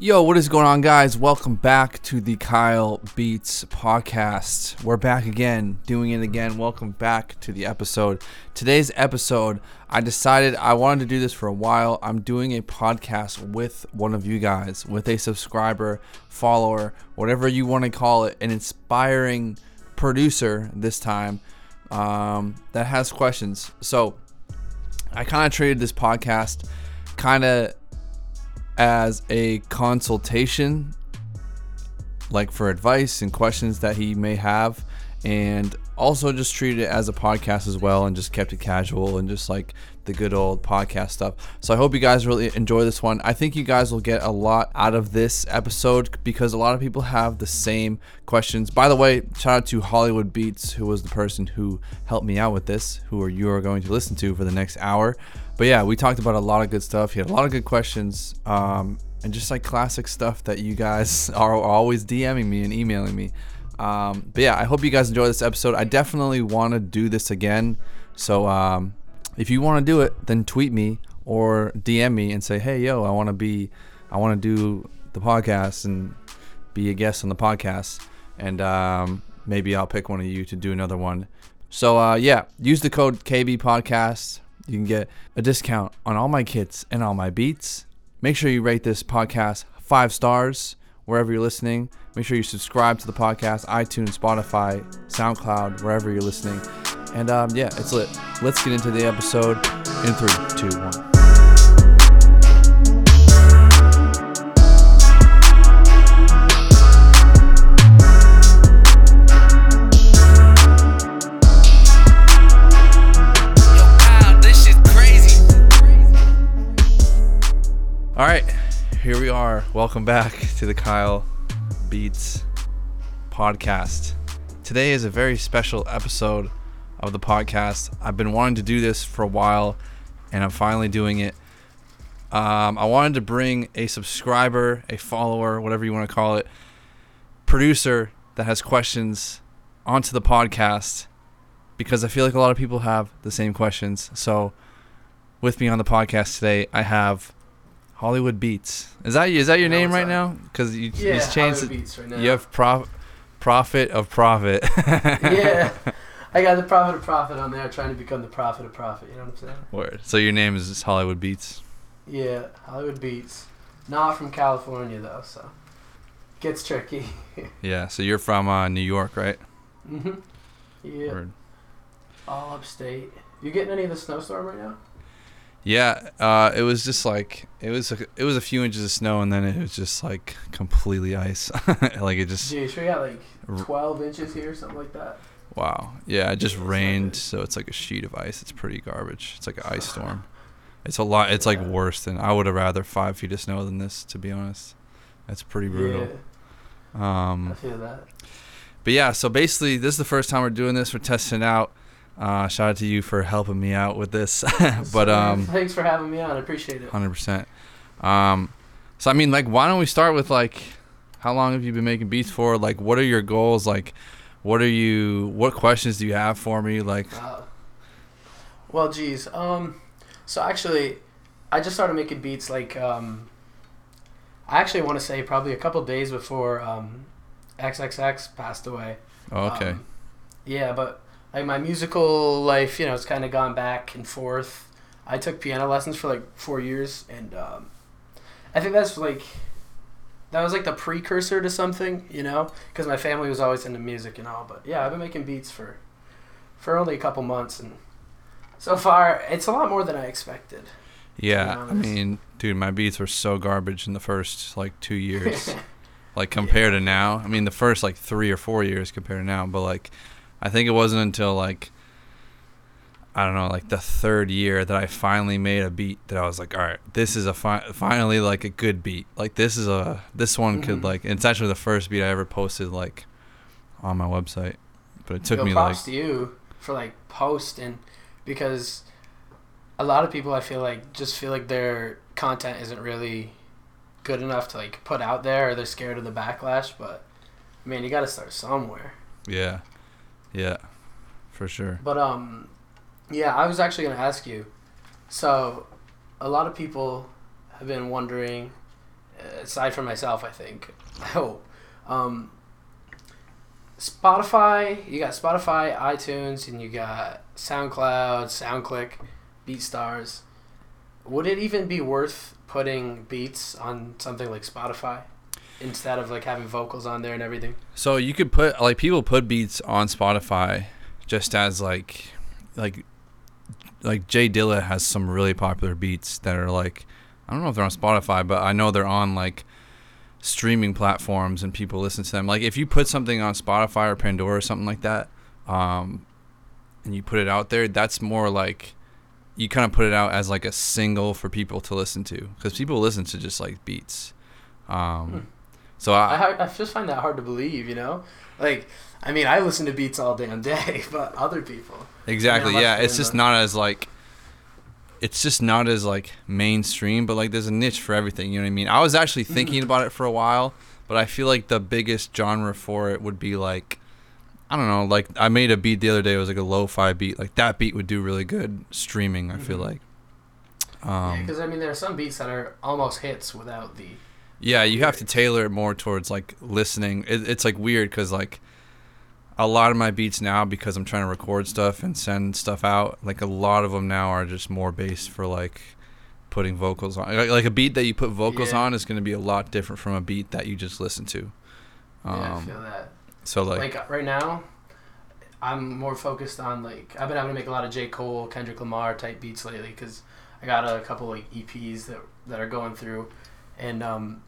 Yo, what is going on, guys? Welcome back to the Kyle Beats podcast. We're back again, doing it again. Welcome back to the episode. Today's episode, I decided I wanted to do this for a while. I'm doing a podcast with one of you guys, with a subscriber, follower, whatever you want to call it, an inspiring producer this time um, that has questions. So I kind of traded this podcast kind of as a consultation, like for advice and questions that he may have, and also just treated it as a podcast as well and just kept it casual and just like the good old podcast stuff. So I hope you guys really enjoy this one. I think you guys will get a lot out of this episode because a lot of people have the same questions. By the way, shout out to Hollywood Beats, who was the person who helped me out with this, who are you are going to listen to for the next hour. But yeah, we talked about a lot of good stuff. He had a lot of good questions. Um, and just like classic stuff that you guys are always DMing me and emailing me. Um, but yeah, I hope you guys enjoy this episode. I definitely want to do this again. So um, if you want to do it, then tweet me or DM me and say, "Hey, yo, I want to be, I want to do the podcast and be a guest on the podcast." And um, maybe I'll pick one of you to do another one. So uh, yeah, use the code KB Podcast. You can get a discount on all my kits and all my beats. Make sure you rate this podcast five stars wherever you're listening. Make sure you subscribe to the podcast, iTunes, Spotify, SoundCloud, wherever you're listening. And um, yeah, it's lit. Let's get into the episode in three, two, one. All right, here we are. Welcome back to the Kyle Beats podcast. Today is a very special episode of the podcast. I've been wanting to do this for a while, and I'm finally doing it. Um, I wanted to bring a subscriber, a follower, whatever you want to call it, producer that has questions onto the podcast because I feel like a lot of people have the same questions. So, with me on the podcast today, I have Hollywood Beats. Is that is that your Yeah, name right now? Because you Yeah, you changed Hollywood it. Beats right now. You have prof, profit of profit. yeah, I got the prophet of profit on there, trying to become the prophet of profit. You know what I'm saying? Word. So your name is Hollywood Beats. Yeah, Hollywood Beats. Not from California though, so gets tricky. Yeah. So you're from uh, New York, right? hmm Yeah, Word. all upstate. You getting any of the snowstorm right now? Yeah. Uh, it was just like it was a, it was a few inches of snow, and then it was just like completely ice. like it just Geez, we got like R- 12 inches here, something like that. Wow. Yeah. It just rained, so it's like a sheet of ice. It's pretty garbage. It's like an ice storm. It's a lot. It's like worse than I would have rather five feet of snow than this, to be honest. That's pretty brutal. Yeah, I Um, feel that. but yeah, so basically, this is the first time we're doing this. We're testing out. Uh, shout out to you for helping me out with this. but um, thanks for having me on. I appreciate it. hundred percent. Um, so I mean, like, why don't we start with like, how long have you been making beats for? Like, what are your goals? Like, what are you? What questions do you have for me? Like, Uh, well, geez. Um, so actually, I just started making beats like um, I actually want to say probably a couple days before um, XXX passed away. oh, okay, Um, yeah, but like my musical life, you know, it's kind of gone back and forth. I took piano lessons for like four years, and um, I think that's like that was like the precursor to something, you know, because my family was always into music and all. But yeah, I've been making beats for for only a couple months, and so far it's a lot more than I expected. yeah. I mean, dude, my beats were so garbage in the first like two years. like compared to now. I mean, the first like three or four years compared to now, but like, I think it wasn't until like, I don't know, like the third year that I finally made a beat that I was like, all right, this is a fi- finally like a good beat. Like this is a this one could Mhm. like it's actually the first beat I ever posted like on my website, but it took Yo, me like props to you for like posting because a lot of people I feel like just feel like their content isn't really good enough to like put out there or they're scared of the backlash but man you got to start somewhere yeah, yeah, for sure. but um yeah I was actually going to ask you so a lot of people have been wondering aside from myself, I think. I hope. Um, Spotify, you got Spotify, iTunes, and you got SoundCloud, SoundClick, BeatStars. Would it even be worth putting beats on something like Spotify instead of like having vocals on there and everything? So you could put like people put beats on Spotify just as like like like J Dilla has some really popular beats that are like I don't know if they're on Spotify, but I know they're on like streaming platforms and people listen to them. Like if you put something on Spotify or Pandora or something like that, um, and you put it out there, that's more like you kind of put it out as like a single for people to listen to because people listen to just like beats. Um, Hmm. So I, I, I just find that hard to believe, you know? Like, I mean, I listen to beats all damn day, but other people. Exactly. Yeah, it's just not as like it's just not as like mainstream, but like there's a niche for everything, you know what I mean? I was actually thinking about it for a while, but I feel like the biggest genre for it would be like I don't know, like I made a beat the other day, it was like a lo-fi beat. Like that beat would do really good streaming, I feel Mhm. like. Um Because, I mean, there are some beats that are almost hits without the. Yeah, you have to tailor it more towards like listening. It, it's like weird because like a lot of my beats now, because I'm trying to record stuff and send stuff out, like a lot of them now are just more based for like putting vocals on. Like, like a beat that you put vocals Yeah. on is going to be a lot different from a beat that you just listen to. Um, yeah, I feel that. so like, Like, right now, I'm more focused on, like, I've been having to make a lot of J. Cole, Kendrick Lamar type beats lately because I got a couple, like, EPs that, that are going through. And, um,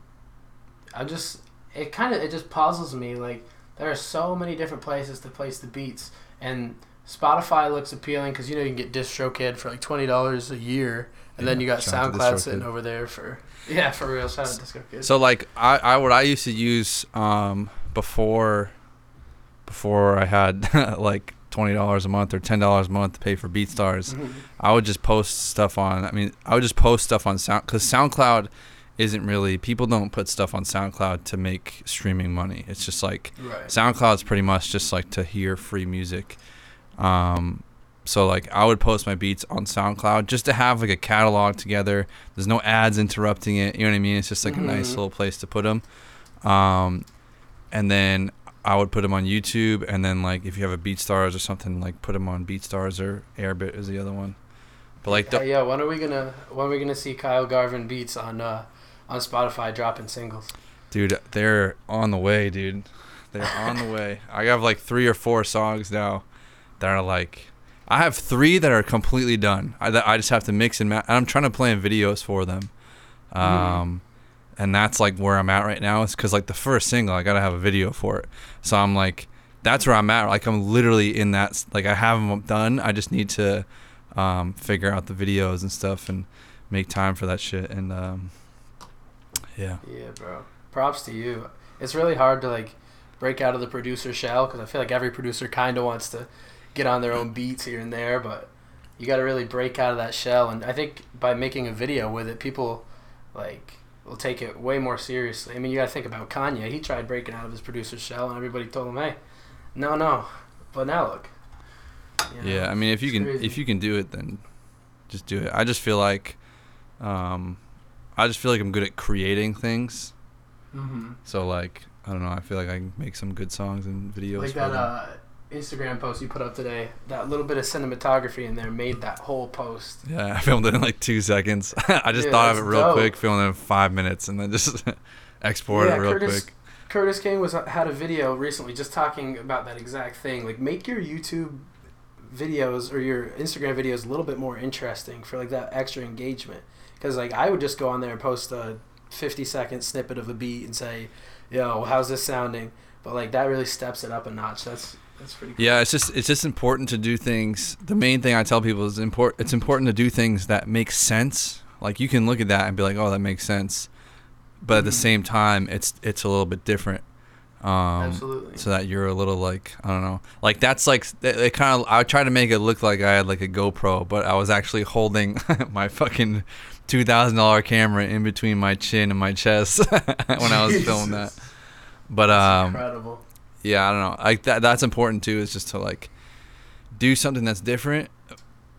I just, it kind of, it just puzzles me. Like, there are so many different places to place the beats. And Spotify looks appealing because, you know, you can get DistroKid for like $20 a year. And then you got shout SoundCloud sitting over there for, yeah, for real. Shout out to DistroKid. so like I, I what I used to use um, before before I had like twenty dollars a month or ten dollars a month to pay for BeatStars. Mhm. I would just post stuff on. I mean, I would just post stuff on Sound because SoundCloud isn't really people don't put stuff on SoundCloud to make streaming money. It's just like Right. SoundCloud's pretty much just like to hear free music. Um, so like I would post my beats on SoundCloud just to have like a catalog together. There's no ads interrupting it. You know what I mean? It's just like a nice Mhm. little place to put them. Um, and then I would put them on YouTube. And then like if you have a BeatStars or something, like put them on BeatStars or Airbit is the other one. But like the, Hey, yeah, when are we gonna when are we gonna see Kyle Garvin beats on uh on Spotify dropping singles? Dude, they're on the way, dude. They're on the way. I have like three or four songs now that are like. I have three that are completely done. I, that I just have to mix and match. I'm trying to plan videos for them. Um, and that's like where I'm at right now. Is because like the first single, I gotta have a video for it. So I'm like, that's where I'm at. Like I'm literally in that. Like I have them done. I just need to um, figure out the videos and stuff and make time for that shit. And um, yeah. Yeah, bro. Props to you. It's really hard to like break out of the producer shell because I feel like every producer kind of wants to get on their own beats here and there, but you got to really break out of that shell. And I think by making a video with it, people like will take it way more seriously. I mean, you got to think about Kanye. He tried breaking out of his producer shell, and everybody told him, "Hey, no, no." But now look. You know, Yeah, I mean, if you it's can crazy. if you can do it, then just do it. I just feel like, um, I just feel like I'm good at creating things. Mhm. So like, I don't know. I feel like I can make some good songs and videos. like that uh, Instagram post you put up today. That little bit of cinematography in there made that whole post. yeah, I filmed it in like two seconds. I just thought of it real dope. quick, filmed it in five minutes, and then just export Yeah, it real Curtiss- quick. Curtiss King was had a video recently just talking about that exact thing. Like, make your YouTube videos or your Instagram videos a little bit more interesting for like that extra engagement. Because like I would just go on there and post a 50 second snippet of a beat and say, "Yo, how's this sounding?" But like that really steps it up a notch. That's that's pretty. Cool. Yeah, it's just it's just important to do things. The main thing I tell people is import. It's important to do things that make sense. Like you can look at that and be like, "Oh, that makes sense," but at the Mhm. same time, it's it's a little bit different. Um, Absolutely. So that you're a little like I don't know, like that's like it, it kind of. I tried to make it look like I had like a GoPro, but I was actually holding my fucking two thousand dollar camera in between my chin and my chest when I was filming that. But um, incredible. yeah, I don't know. Like that that's important too. Is just to like do something that's different,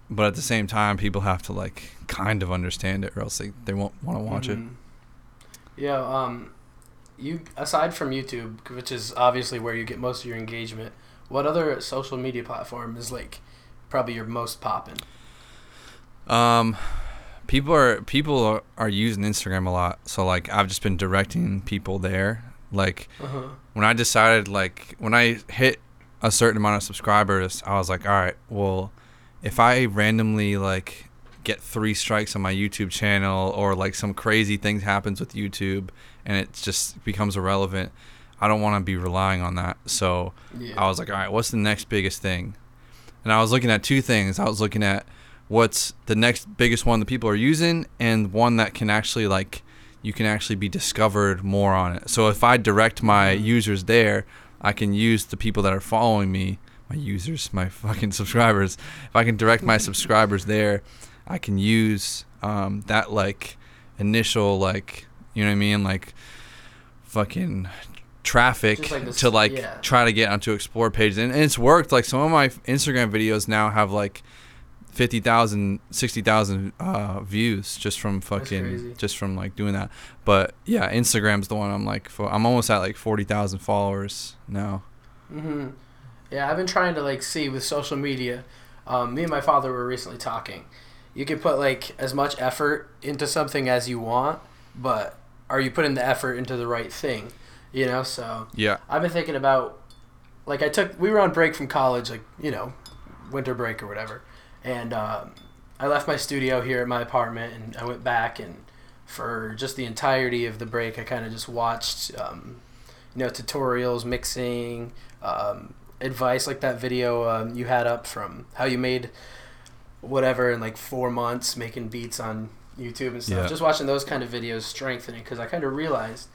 but at the same time, people have to like kind of understand it, or else they, they won't want to watch it. Mhm. Yeah. Um, you aside from YouTube, which is obviously where you get most of your engagement, what other social media platform is like probably your most popping? Um, people are people are, are using Instagram a lot. So like I've just been directing people there. Like Uh-huh. when I decided like when I hit a certain amount of subscribers, I was like, all right, well, if I randomly like get three strikes on my YouTube channel or like some crazy things happens with YouTube and it just becomes irrelevant, I don't want to be relying on that. So Yeah. I was like, all right, what's the next biggest thing? And I was looking at two things. I was looking at what's the next biggest one that people are using and one that can actually like you can actually be discovered more on it. So if I direct my users there, I can use the people that are following me, my users, my fucking subscribers. If I can direct my subscribers there, I can use um, that like initial like you know what I mean? Like fucking traffic like this- to like yeah. try to get onto explore pages. And, and it's worked. Like some of my instagram videos now have like 50,000 60,000 uh, views just from fucking just from like doing that. But yeah instagram's the one i'm like i'm almost at like 40,000 followers now. Hmm Yeah, I've been trying to like see with social media. Um, me and my father were recently talking. You can put like as much effort into something as you want, but are you putting the effort into the right thing? You know, so yeah I've been thinking about like I took we were on break from college, like you know, winter break or whatever, and um, I left my studio here at my apartment and I went back and for just the entirety of the break, I kind of just watched um, you know tutorials, mixing, um, advice like that video um, you had up from how you made whatever in like four months making beats on YouTube and stuff. Yeah. Just watching those kind of videos strengthening because I kind of realized,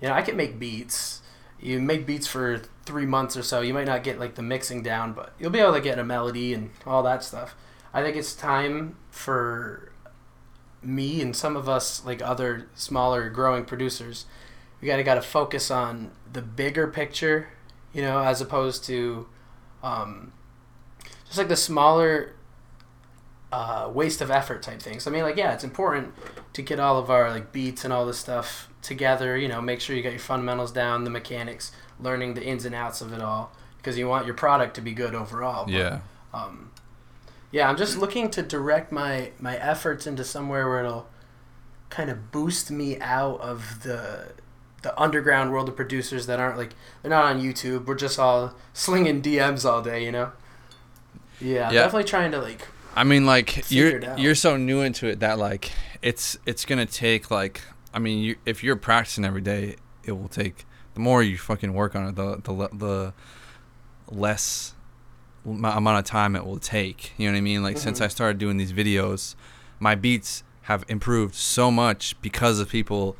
you know, I can make beats. You make beats for three months or so. You might not get like the mixing down, but you'll be able to get a melody and all that stuff. I think it's time for me and some of us like other smaller growing producers. We gotta gotta focus on the bigger picture, you know, as opposed to um, just like the smaller uh, waste of effort type things. I mean, like, yeah, it's important to get all of our like beats and all this stuff together. You know, make sure you got your fundamentals down, the mechanics, learning the ins and outs of it all, because you want your product to be good overall. But, yeah Um, yeah, I'm just looking to direct my my efforts into somewhere where it'll kind of boost me out of the the underground world of producers that aren't like they're not on YouTube. We're just all slinging DMs all day, you know. Yeah, Yeah. definitely trying to like I mean, like you're you're so new into it that like it's it's gonna take like I mean, you, if you're practicing every day, it will take the more you fucking work on it, the the the less amount of time it will take. You know what I mean? Like since Mhm. I started doing these videos, my beats have improved so much because of people.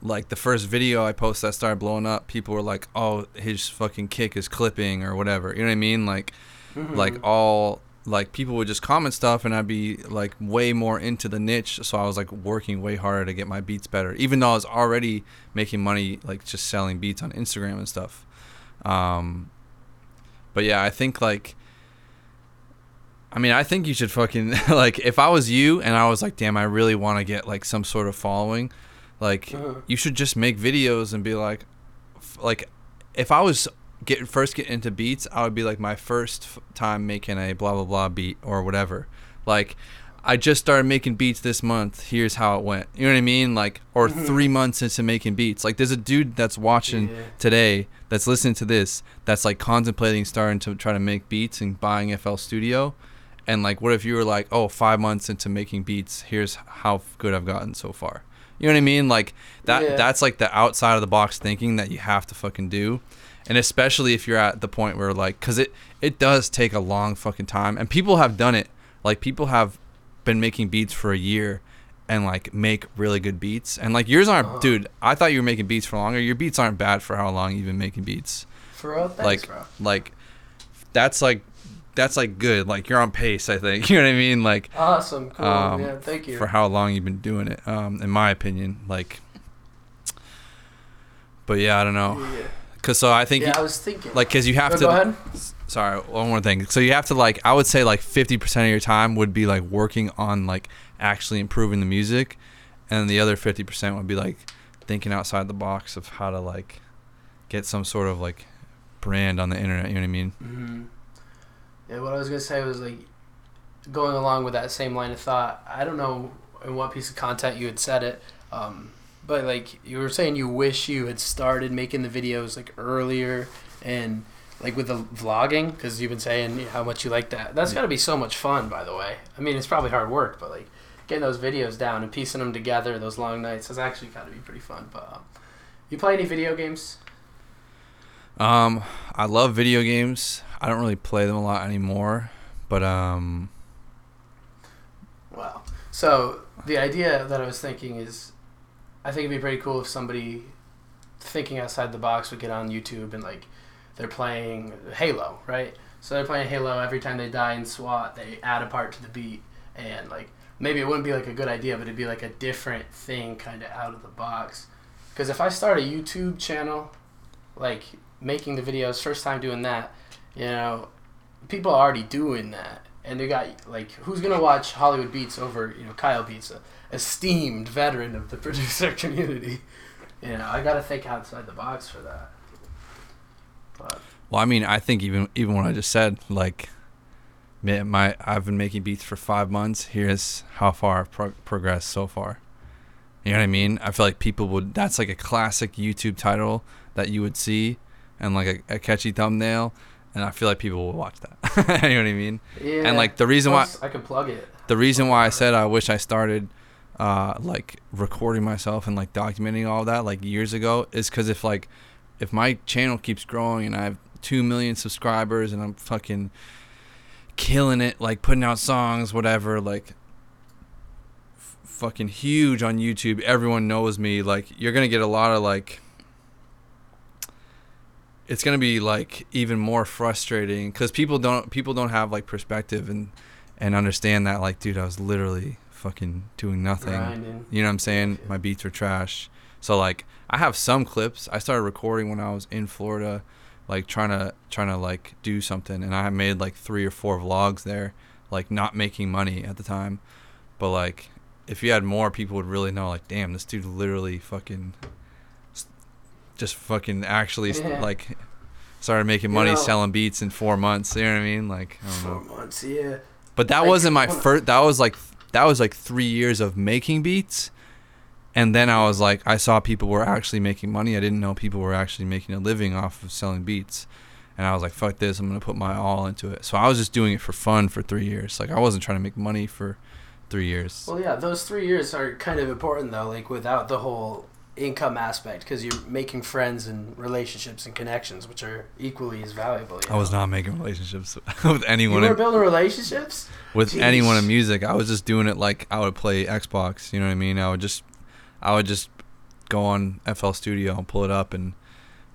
Like the first video I posted that started blowing up, people were like, "Oh, his fucking kick is clipping or whatever." You know what I mean? Like like mhm. all like people would just comment stuff and I'd be like way more into the niche so I was like working way harder to get my beats better even though I was already making money like just selling beats on Instagram and stuff um but yeah I think like I mean I think you should fucking like if I was you and I was like damn I really want to get like some sort of following like Uh-huh. you should just make videos and be like f- like if I was get first get into beats, I would be like my first f- time making a blah blah blah beat or whatever. Like I just started making beats this month. Here's how it went. You know what I mean? Like or Mhm. 3 months into making beats. Like there's a dude that's watching Yeah. today that's listening to this that's like contemplating starting to try to make beats and buying FL Studio. And like what if you were like, "Oh, 5 months into making beats, here's how good I've gotten so far." You know what I mean? Like that Yeah. that's like the outside of the box thinking that you have to fucking do. And especially if you're at the point where like cuz it it does take a long fucking time and people have done it. Like people have been making beats for a year and like make really good beats. And like yours aren't Uh-huh. dude, I thought you were making beats for longer. Your beats aren't bad for how long you've been making beats. For real, thanks, like bro. like that's like that's like good. Like you're on pace, I think. You know what I mean? Like Awesome, cool. um, yeah, thank you. for how long you've been doing it. Um, in my opinion, like. But yeah, I don't know, yeah, cause so I think yeah I was thinking. like cause you have Oh, to. go ahead. Sorry, one more thing. So you have to like I would say like fifty percent of your time would be like working on like actually improving the music, and the other fifty percent would be like thinking outside the box of how to like get some sort of like brand on the internet. You know what I mean? Mm-hmm. Yeah, what I was gonna say was like going along with that same line of thought. I don't know in what piece of content you had said it, um, but like you were saying, you wish you had started making the videos like earlier and like with the vlogging because you've been saying how much you like that. That's Yeah. got to be so much fun, by the way. I mean, it's probably hard work, but like getting those videos down and piecing them together, those long nights, has actually got to be pretty fun. But um, you play any video games? Um, I love video games. I don't really play them a lot anymore, but um, Wow. So the idea that I was thinking is, I think it'd be pretty cool if somebody thinking outside the box would get on YouTube and like they're playing Halo, right? So they're playing Halo every time they die in SWAT, they add a part to the beat, and like maybe it wouldn't be like a good idea, but it'd be like a different thing, kind of out of the box. Because if I start a YouTube channel, like making the videos, first time doing that, you know, people are already doing that, and they got like who's gonna watch Hollywood Beats over you know Kyle Beats, esteemed veteran of the producer community. You know, I gotta think outside the box for that. But well, I mean, I think even even what I just said, like, my I've been making beats for five months. Here's how far I've pro- progressed so far. You know what I mean? I feel like people would. That's like a classic YouTube title that you would see, and like a, a catchy thumbnail, and I feel like people will watch that. you know what I mean? yeah, And like the reason why I can plug it. the reason why I said I wish I started uh, like recording myself and like documenting all that like years ago is because if like if my channel keeps growing and I have two million subscribers and I'm fucking killing it like putting out songs whatever like f- fucking huge on YouTube everyone knows me like you're gonna get a lot of like it's gonna be like even more frustrating because people don't people don't have like perspective and and understand that like dude i was literally fucking doing nothing. Grinding. you know what i'm saying? My beats are trash. So like i have some clips. I started recording when i was in florida like trying to trying to like do something. And i made like three or four vlogs there like not making money at the time. But like if you had more people would really know like damn this dude literally fucking just fucking actually Yeah. like started making You money know- selling beats in four months. You know what i mean? Like i don't know. Four months, yeah. but that Like, wasn't my first. That was like that was like three years of making beats, and then I was like, I saw people were actually making money. I didn't know people were actually making a living off of selling beats, and I was like, fuck this. I'm gonna put my all into it. So I was just doing it for fun for three years. Like I wasn't trying to make money for three years. Well, yeah, those three years are kind of important though. Like without the whole income aspect, because you're making friends and relationships and connections, which are equally as valuable. I was not making relationships with anyone. You were in, building relationships. with Jeez. anyone in music. I was just doing it like I would play Xbox. You know what I mean? I would just, I would just go on FL Studio and pull it up and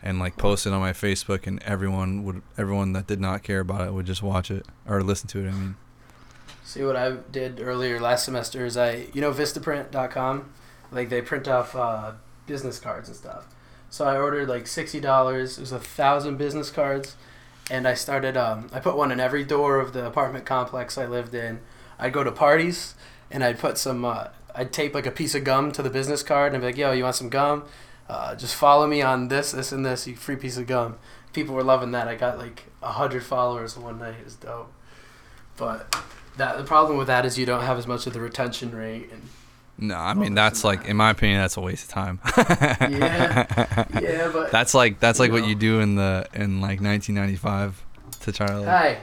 and like post it on my Facebook, and everyone would everyone that did not care about it would just watch it or listen to it. I mean, See what I did earlier last semester is I, you know, Vistaprint.com, like they print off uh, business cards and stuff. So I ordered like sixty dollars. It was a thousand business cards, and I started. Um, I put one in every door of the apartment complex I lived in. I'd go to parties, and I'd put some. Uh, I'd tape like a piece of gum to the business card, and I'd be like, "Yo, you want some gum? Uh, just follow me on this, this, and this. You free piece of gum." People were loving that. I got like hundred followers one night. It was dope. But that the problem with that is you don't have as much of the retention rate and no, I mean that's like in my opinion that's a waste of time. Yeah. yeah, but That's like that's like You what know. you do in the in like 1995 to try to like.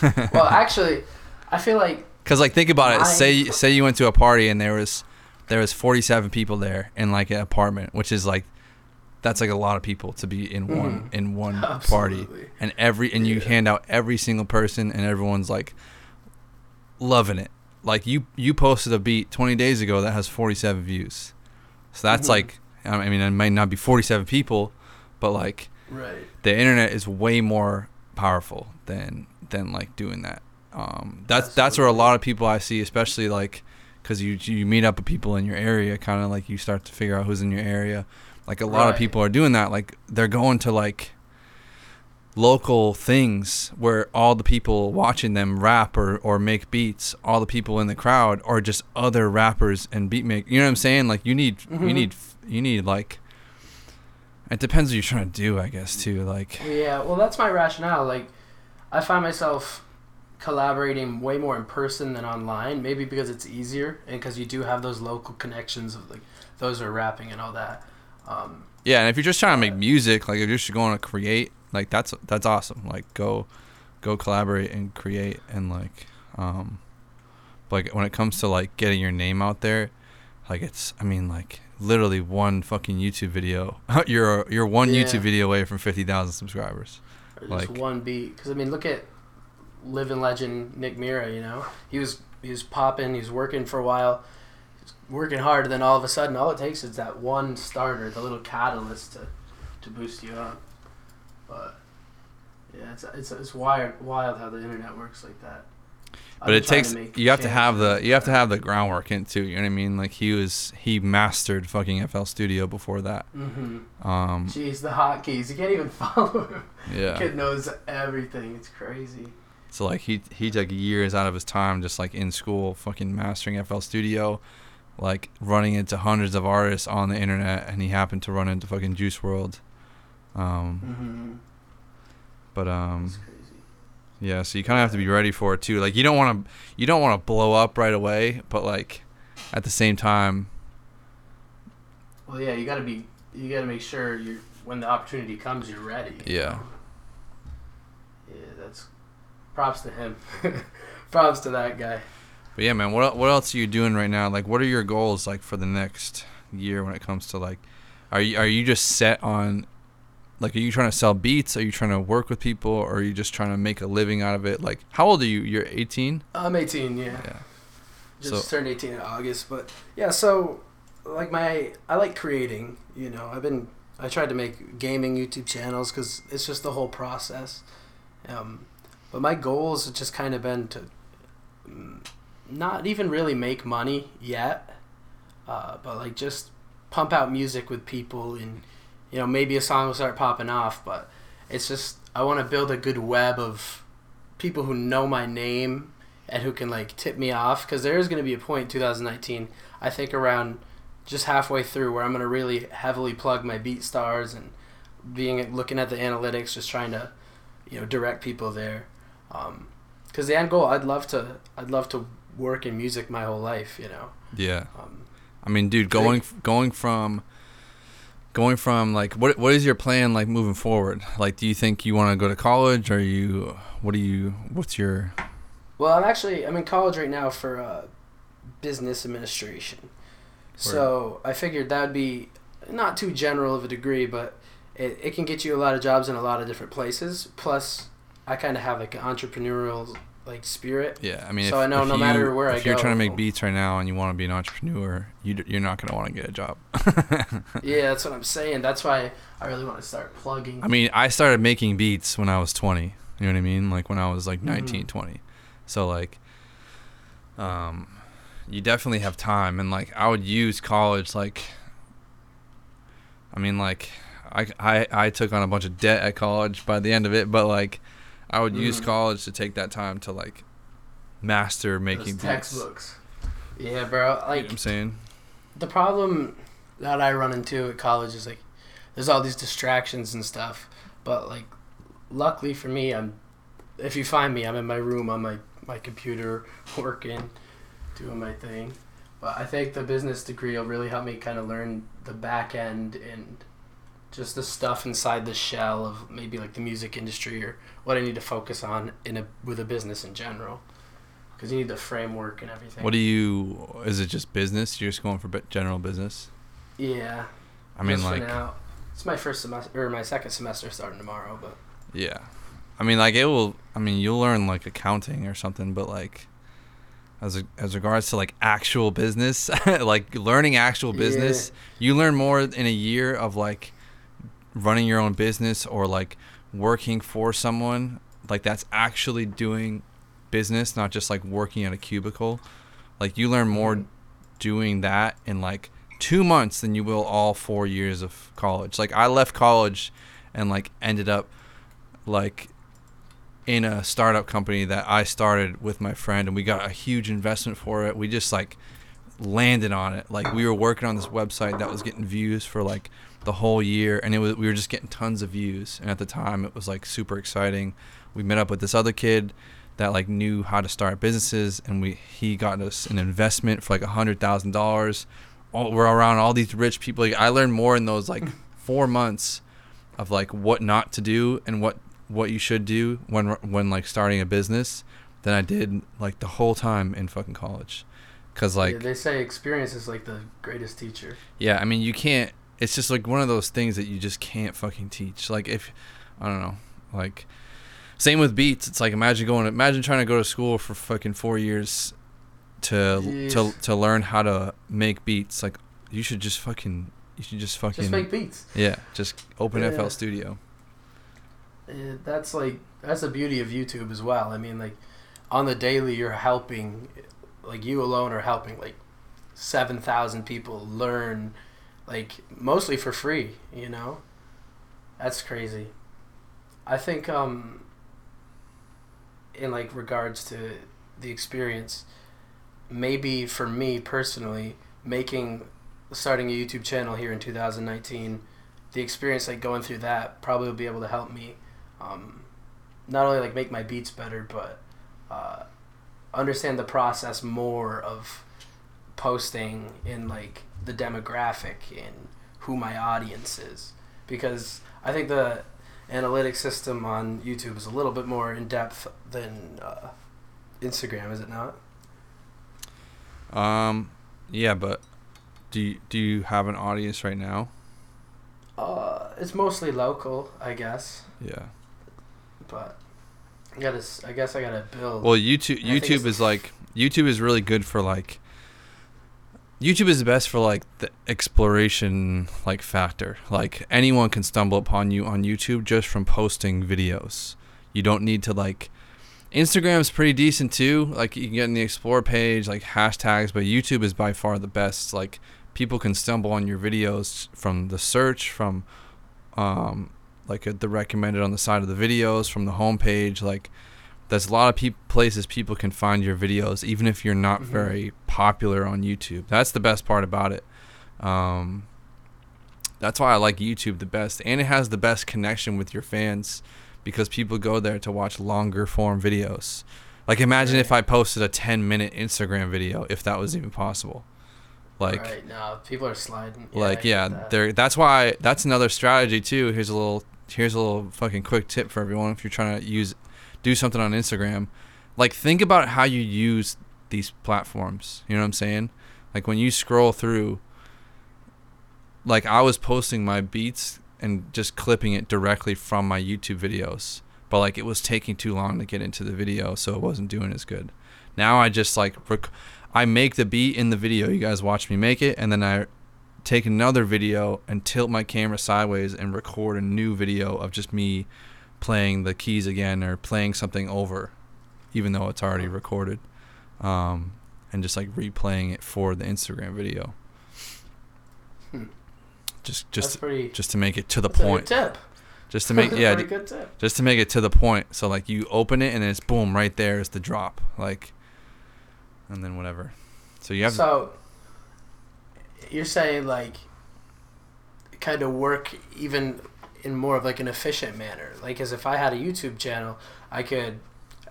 hey. well, actually, I feel like Cause like think about it. My- Say say you went to a party and there was there was 47 people there in like an apartment, which is like that's like a lot of people to be in one Mhm. in one party. And every and you Yeah. hand out every single person and everyone's like loving it. Like you you posted a beat 20 days ago that has 47 views. So that's Mhm. like I mean it might not be 47 people, but like right. the internet is way more powerful than than like doing that. Um, that's that's where a lot of people I see, especially like because you you meet up with people in your area, kind of like you start to figure out who's in your area. Like a lot of people are doing that. Like they're going to like local things where all the people watching them rap or, or make beats, all the people in the crowd are just other rappers and beat make. You know what I'm saying? Like you need you Mhm. need you need like. It depends what you're trying to do, I guess, too. Like, Yeah, well, that's my rationale. Like, I find myself collaborating way more in person than online. Maybe because it's easier and because you do have those local connections of like those are rapping and all that. Um, yeah, and if you're just trying to make music, like if you're just going to create, like that's that's awesome. Like go, go collaborate and create and like, um, like when it comes to like getting your name out there, like it's, I mean, like literally one fucking YouTube video, you're you're one Yeah. YouTube video away from fifty thousand subscribers. or Like- one beat. Because I mean, look at living legend Nick Mira. You know, he was he was popping. He was working for a while, working hard. And then all of a sudden, all it takes is that one starter, the little catalyst to to boost you up. But yeah, it's it's it's wild wild how the internet works like that. But it takes you have to have the you have to have the groundwork in too. You know what I mean? Like he was he mastered fucking FL Studio before that. Mhm. Um, Jeez, the hotkeys. You can't even follow him. yeah. Kid knows everything. It's crazy. So like he he took years out of his time just like in school, fucking mastering FL Studio, like running into hundreds of artists on the internet, and he happened to run into fucking Juice WRLD. Um, Mm-hmm. but um, yeah, so you kind of have to be ready for it too. Like you don't want to you don't want to blow up right away, but like at the same time, Well, yeah, you gotta be. You gotta make sure you when the opportunity comes, you're ready. yeah. Yeah, that's props to him. props to that guy. But yeah, man, what what else are you doing right now? Like, what are your goals like for the next year when it comes to like, are you are you just set on, like, are you trying to sell beats? Are you trying to work with people? Or are you just trying to make a living out of it? Like, how old are you? You're 18. I'm 18. Yeah. Yeah. Just So- turned 18 in August, but yeah. So, like my, I like creating. You know, I've been. I tried to make gaming YouTube channels because it's just the whole process. Um, but my goals have just kind of been to mm, not even really make money yet, uh, but like just pump out music with people and you know maybe a song will start popping off. But it's just I want to build a good web of people who know my name and who can like tip me off because there is going to be a point in 2019 i think around just halfway through where i'm going to really heavily plug my BeatStars and being looking at the analytics just trying to you know direct people there because the end goal i'd love to i'd love to work in music my whole life you know Yeah. um, I mean, dude, going going from going from like what what is your plan like moving forward? Like, do you think you want to go to college? Or you what do you what's your Well, I'm actually I'm in college right now for uh, business administration. So I figured that'd be not too general of a degree, but it, it can get you a lot of jobs in a lot of different places. Plus, I kind of have like an entrepreneurial like spirit. Yeah, I mean, So if, I know no you- matter where if I you're trying to make beats right now and you want to be an entrepreneur, you d- you're not gonna want to get a job. Yeah, that's what I'm saying. That's why I really want to start plugging. I mean, I started making beats when I was 20. You know what I mean? Like when I was like 19, Mhm. 20. So like, um, you definitely have time, and like I would use college like. I mean, like, I, I I took on a bunch of debt at college by the end of it, but like, I would use Mhm. college to take that time to like master Those making beats. textbooks. Yeah, bro. You know Like what I'm saying? the problem that I run into at college is like there's all these distractions and stuff. But like luckily for me I'm if you find me, I'm in my room on my, my computer working, doing my thing. But I think the business degree will really help me kind of learn the back end and just the stuff inside the shell of maybe like the music industry or what I need to focus on in a with a business in general. Because you need the framework and everything. What do you? Is it just business? You're just going for general business? Yeah. I mean, like, now. it's my first semester or my second semester starting tomorrow, but yeah. I mean, like, it will. I mean, you'll learn like accounting or something, but like, as a, as regards to like actual business, like learning actual business, you learn more in a year of like running your own business or like working for someone. Like that's actually doing business, not just like working at a cubicle. Like you learn more Mhm. doing that and like two months than you will all four years of college. Like I left college and like ended up like in a startup company that I started with my friend and we got a huge investment for it. We just like landed on it. Like we were working on this website that was getting views for like the whole year, and it was we were just getting tons of views. And at the time, it was like super exciting. We met up with this other kid that like knew how to start businesses, and we he got us an investment for like a hundred thousand dollars. We're around all these rich people. Like, I learned more in those like four months of like what not to do and what what you should do when when like starting a business than I did like the whole time in fucking college. Cause like Yeah, they say experience is like the greatest teacher. yeah, I mean you can't. It's just like one of those things that you just can't fucking teach. Like if I don't know, like same with beats. It's like imagine going, imagine trying to go to school for fucking four years to to Jeez. to learn how to make beats. Like you should just fucking you should just fucking Just make beats. yeah, just open Yeah. FL Studio. That's like that's the beauty of YouTube as well. I mean, like on the daily, you're helping, like you alone are helping like seven thousand people learn, like mostly for free. You know, that's crazy. I think um. In like regards to the experience, maybe for me personally, making starting a YouTube channel here in 2019, the experience like going through that probably will be able to help me um, not only like make my beats better, but uh, understand the process more of posting in like the demographic and who my audience is. Because I think the analytics system on YouTube is a little bit more in depth than uh, Instagram, is it not? Um, yeah, but do you, do you have an audience right now? Uh, it's mostly local, I guess, Yeah. but I gotta. s- I guess I gotta build. Well, YouTube YouTube is like YouTube is really good for like YouTube is the best for like the exploration like factor. Like anyone can stumble upon you on YouTube just from posting videos. You don't need to like Instagram's pretty decent too. Like you can get in the explore page like hashtags, but YouTube is by far the best. Like people can stumble on your videos from the search from um like uh the recommended on the side of the videos from the homepage like there's a lot of peop places people can find your videos even if you're not Mhm. very popular on YouTube. That's the best part about it. Um, that's why I like YouTube the best, and it has the best connection with your fans because people go there to watch longer form videos. Like imagine if I posted a 10 minute Instagram video, if that was even possible. Like right now, people are sliding. I like yeah, that. there. That's why that's another strategy too. Here's a little here's a little fucking quick tip for everyone if you're trying to use do something on Instagram. Like think about how you use these platforms. You know what I'm saying? Like when you scroll through like I was posting my beats and just clipping it directly from my YouTube videos. But like it was taking too long to get into the video, so it wasn't doing as good. Now I just like rec- I make the beat in the video. You guys watch me make it, and then I take another video and tilt my camera sideways and record a new video of just me playing the keys again or playing something over, even though it's already recorded, um, and just like replaying it for the Instagram video. Hmm. Just just pretty. just to make it to the that's a good point. tip. Just to make yeah, good tip. just to make it to the point. So like you open it and it's boom right there is the drop like, and then whatever. So you have So you're saying like kind of work even in more of like an efficient manner. Like as if I had a YouTube channel, I could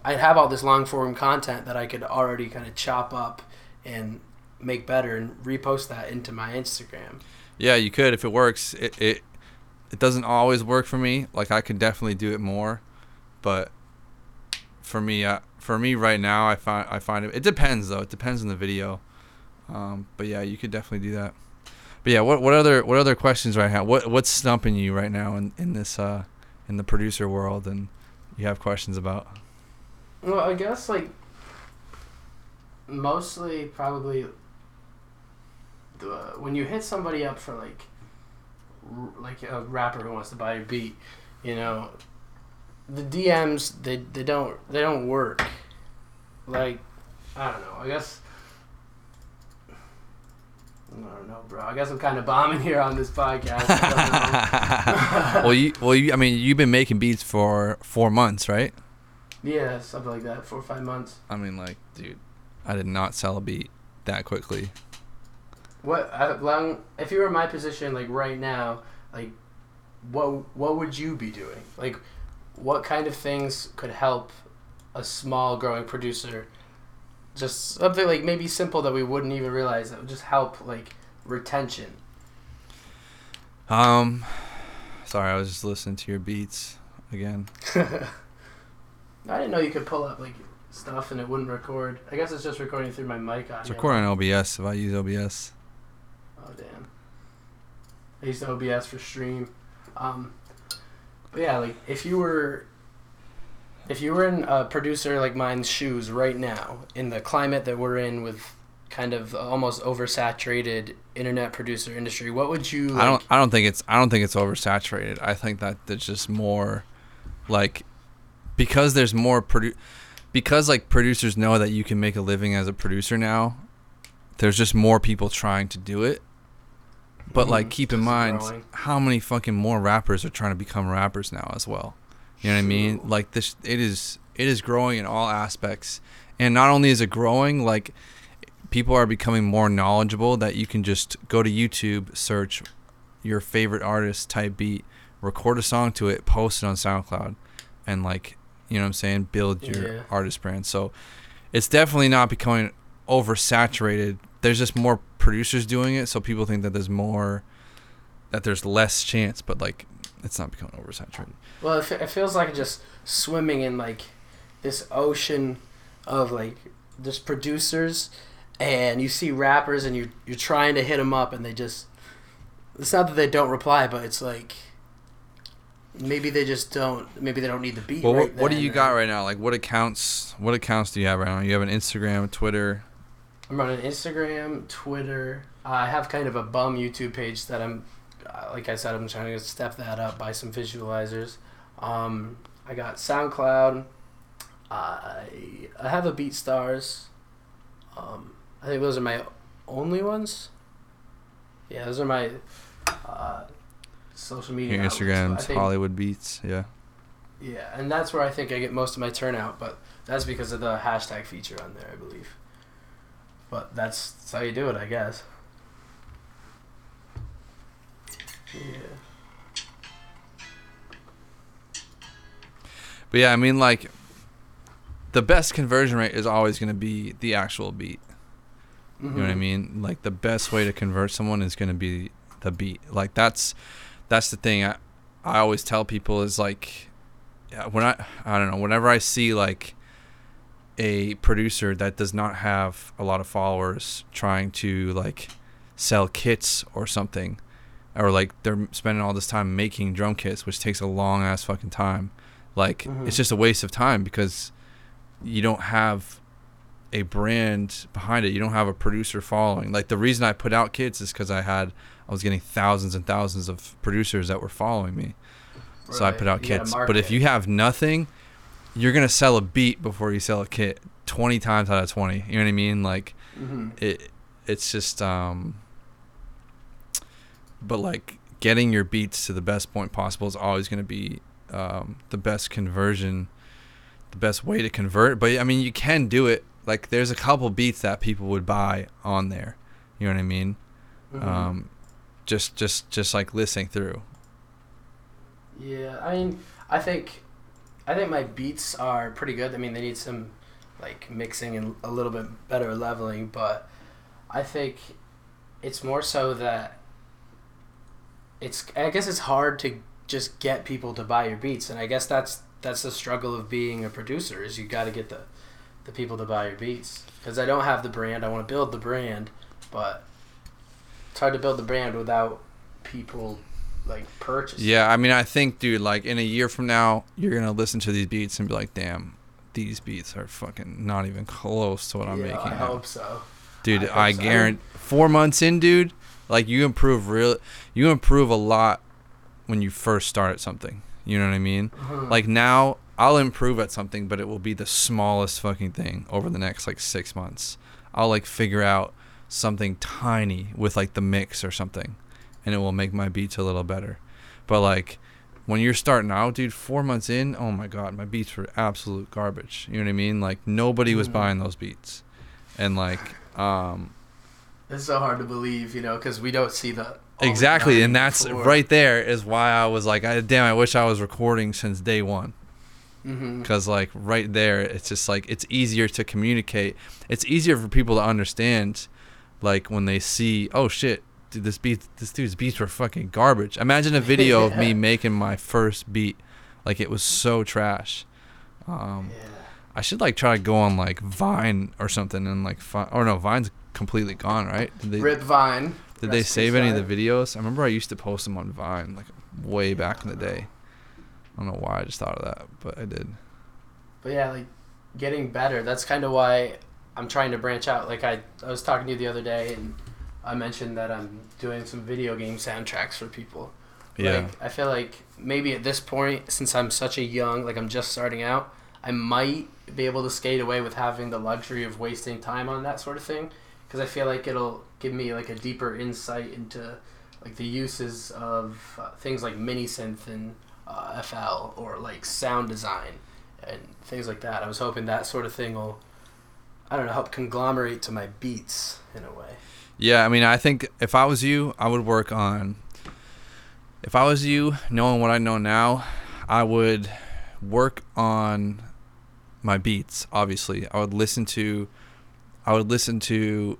I'd have all this long form content that I could already kind of chop up and make better and repost that into my Instagram. Yeah, you could if it works. It it it doesn't always work for me. Like I could definitely do it more, but for me, uh, for me right now, I find I find it. It depends though. It depends on the video. Um, but yeah, you could definitely do that. But yeah, what what other what other questions right now? What what's stumping you right now in in this uh in the producer world and you have questions about? Well, I guess like mostly probably the, when you hit somebody up for like like a rapper who wants to buy your beat, you know, the DMs they they don't they don't work. Like I don't know. I guess I don't know, bro. I guess I'm kind of bombing here on this podcast. I don't know. well, you well you, I mean you've been making beats for four months, right? yeah, something like that. Four or five months. I mean, like, dude, I did not sell a beat that quickly. What uh, long if you were in my position like right now, like what what would you be doing? Like what kind of things could help a small growing producer just something like maybe simple that we wouldn't even realize that would just help like retention. Um, sorry, I was just listening to your beats again. I didn't know you could pull up like stuff and it wouldn't record. I guess it's just recording through my mic on It's recording on OBS if I use OBS. Oh damn. I used to OBS for stream. Um, but yeah, like if you were, if you were in a producer like mine's shoes right now, in the climate that we're in with kind of almost oversaturated internet producer industry, what would you? Like, I don't. I don't think it's. I don't think it's oversaturated. I think that there's just more, like, because there's more produ, because like producers know that you can make a living as a producer now. There's just more people trying to do it. But like, Mhm. keep in mind growing. how many fucking more rappers are trying to become rappers now as well. You know what I mean? Like this, it is. It is growing in all aspects, and not only is it growing, like people are becoming more knowledgeable that you can just go to YouTube, search your favorite artist, type beat, record a song to it, post it on SoundCloud, and like you know what I'm saying, build your Yeah. artist brand. So it's definitely not becoming oversaturated. There's just more producers doing it, so people think that there's more, that there's less chance, but like it's not becoming oversaturated. Well, it, it feels like just swimming in like this ocean of like just producers, and you see rappers, and you you're trying to hit them up, and they just. It's not that they don't reply, but it's like maybe they just don't. Maybe they don't need the beat. Well, right what, what do you got right now? Like, what accounts? What accounts do you have right now? You have an Instagram, Twitter. I'm running Instagram, Twitter. I have kind of a bum YouTube page that I'm, uh, like I said, I'm trying to step that up by some visualizers. Um, I got SoundCloud. I I have a BeatStars. Um, I think those are my only ones. Yeah, those are my uh, social media. Your Instagram's think- Hollywood Beats. Yeah. Yeah, and that's where I think I get most of my turnout, but that's because of the hashtag feature on there, I believe. But that's, that's how you do it, I guess. Yeah. But yeah, I mean, like, the best conversion rate is always going to be the actual beat. You know what I Mhm. mean? Like, the best way to convert someone is going to be the beat. Like, that's that's the thing. I I always tell people is like, yeah, when I I don't know, whenever I see like a producer that does not have a lot of followers trying to like sell kits or something or like they're spending all this time making drum kits which takes a long ass fucking time. Like Mhm. it's just a waste of time because you don't have a brand behind it. You don't have a producer following. Like the reason i put out kits is because i had i was getting thousands and thousands of producers that were following me. So i put out you gotta kits. But if you have nothing you're gonna sell a beat before you sell a kit 20 times out of 20 you know what i mean? Like Mhm. it it's just um but like getting your beats to the best point possible is always going to be um, the best conversion the best way to convert. But i mean you can do it. Like there's a couple beats that people would buy on there. You know what i mean? Mhm. um just just just like listening through. Yeah, I mean, I think, I think my beats are pretty good. I mean, they need some, like mixing and a little bit better leveling, but I think it's more so that it's. I guess it's hard to just get people to buy your beats, and I guess that's that's the struggle of being a producer is you got to get the the people to buy your beats because I don't have the brand. I want to build the brand, but it's hard to build the brand without people like purchasing. yeah i mean i think dude like in a year from now you're gonna listen to these beats and be like damn these beats are fucking not even close to what i'm yeah, making I now. hope so. dude I i, so. guarantee four months in dude like you improve real you improve a lot when you first start at something you know what i mean Mhm. like now i'll improve at something but it will be the smallest fucking thing over the next like six months i'll like figure out something tiny with like the mix or something and it will make my beats a little better but like when you're starting out dude four months in oh my god my beats were absolute garbage you know what i mean like nobody was Mhm. buying those beats and like um It's so hard to believe, you know, because we don't see the exactly, and that's before. right there is why I was like, I, damn, I wish I was recording since day one. Because like right there it's just like it's easier to communicate it's easier for people to understand like when they see oh shit dude this beat this dude's beats were fucking garbage imagine a video of me making my first beat like it was so trash um Yeah. i should like try to go on like vine or something and like fi- or no vine's completely gone right did they Rip Vine. did they save any of the videos i remember i used to post them on vine like way back in the day i don't know why i just thought of that but i did But yeah, like getting better. That's kind of why I'm trying to branch out. Like I, I was talking to you the other day, and I mentioned that I'm doing some video game soundtracks for people. yeah Like I feel like maybe at this point, since I'm such a young, like I'm just starting out, I might be able to skate away with having the luxury of wasting time on that sort of thing, because I feel like it'll give me like a deeper insight into like the uses of uh, things like mini synth and uh, FL or like sound design and things like that. I was hoping that sort of thing will, I don't know, help conglomerate to my beats in a way. Yeah, I mean, I think if I was you, I would work on. If I was you, knowing what I know now, I would work on my beats. Obviously, I would listen to, I would listen to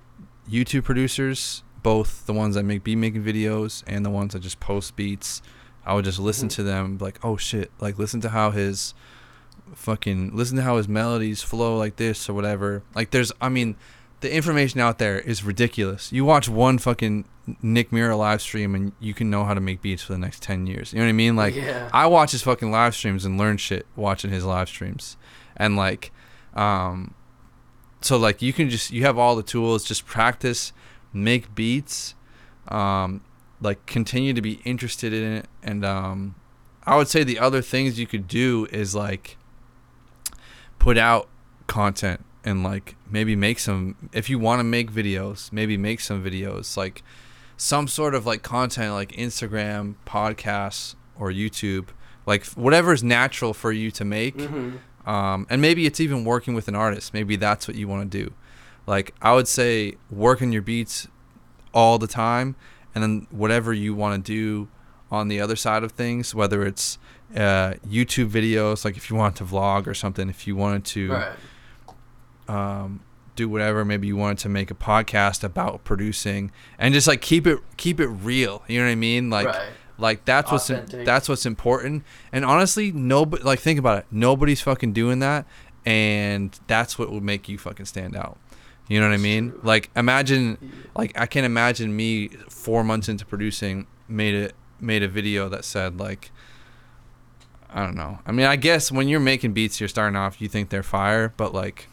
YouTube producers, both the ones that make beat making videos and the ones that just post beats. I would just listen Mhm. to them, like, oh shit, like listen to how his, fucking listen to how his melodies flow like this or whatever. Like, there's, I mean the information out there is ridiculous. You watch one fucking Nick Mira live stream and you can know how to make beats for the next 10 years. You know what I mean? Like yeah, I watch his fucking live streams and learn shit watching his live streams. And like um so like you can just you have all the tools, just practice, make beats, um like continue to be interested in it and um I would say the other things you could do is like put out content and like maybe make some if you want to make videos maybe make some videos like some sort of like content like instagram podcasts or youtube like whatever is natural for you to make hmm um, and maybe it's even working with an artist. Maybe that's what you want to do. Like i would say work on your beats all the time and then whatever you want to do on the other side of things whether it's uh, youtube videos like if you want to vlog or something if you wanted to right. Um, do whatever. Maybe you wanted to make a podcast about producing and just like keep it keep it real. You know what I mean? Like right. like that's what's Authentic. that's what's important. And honestly, nobody like think about it. Nobody's fucking doing that, and that's what would make you fucking stand out. You know what I mean? true. Like imagine like I can't imagine me four months into producing made it made a video that said like I don't know. I mean, I guess when you're making beats, you're starting off, you think they're fire, but like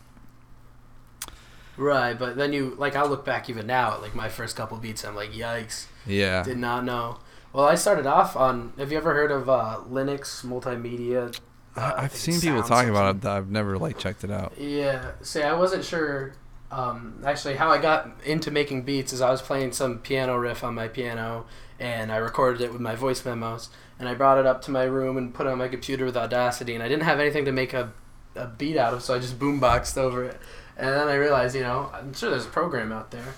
Right, but then you like I look back even now at like my first couple beats. I'm like, yikes, Yeah. did not know. Well, I started off on. Have you ever heard of uh, Linux multimedia? Uh, I've seen people talking about it. I've never like checked it out. Yeah. See, I wasn't sure. Um, actually, how I got into making beats is I was playing some piano riff on my piano, and I recorded it with my voice memos, and I brought it up to my room and put it on my computer with Audacity, and I didn't have anything to make a, a beat out of, so I just boomboxed over it, and then I realized, you know, I'm sure there's a program out there,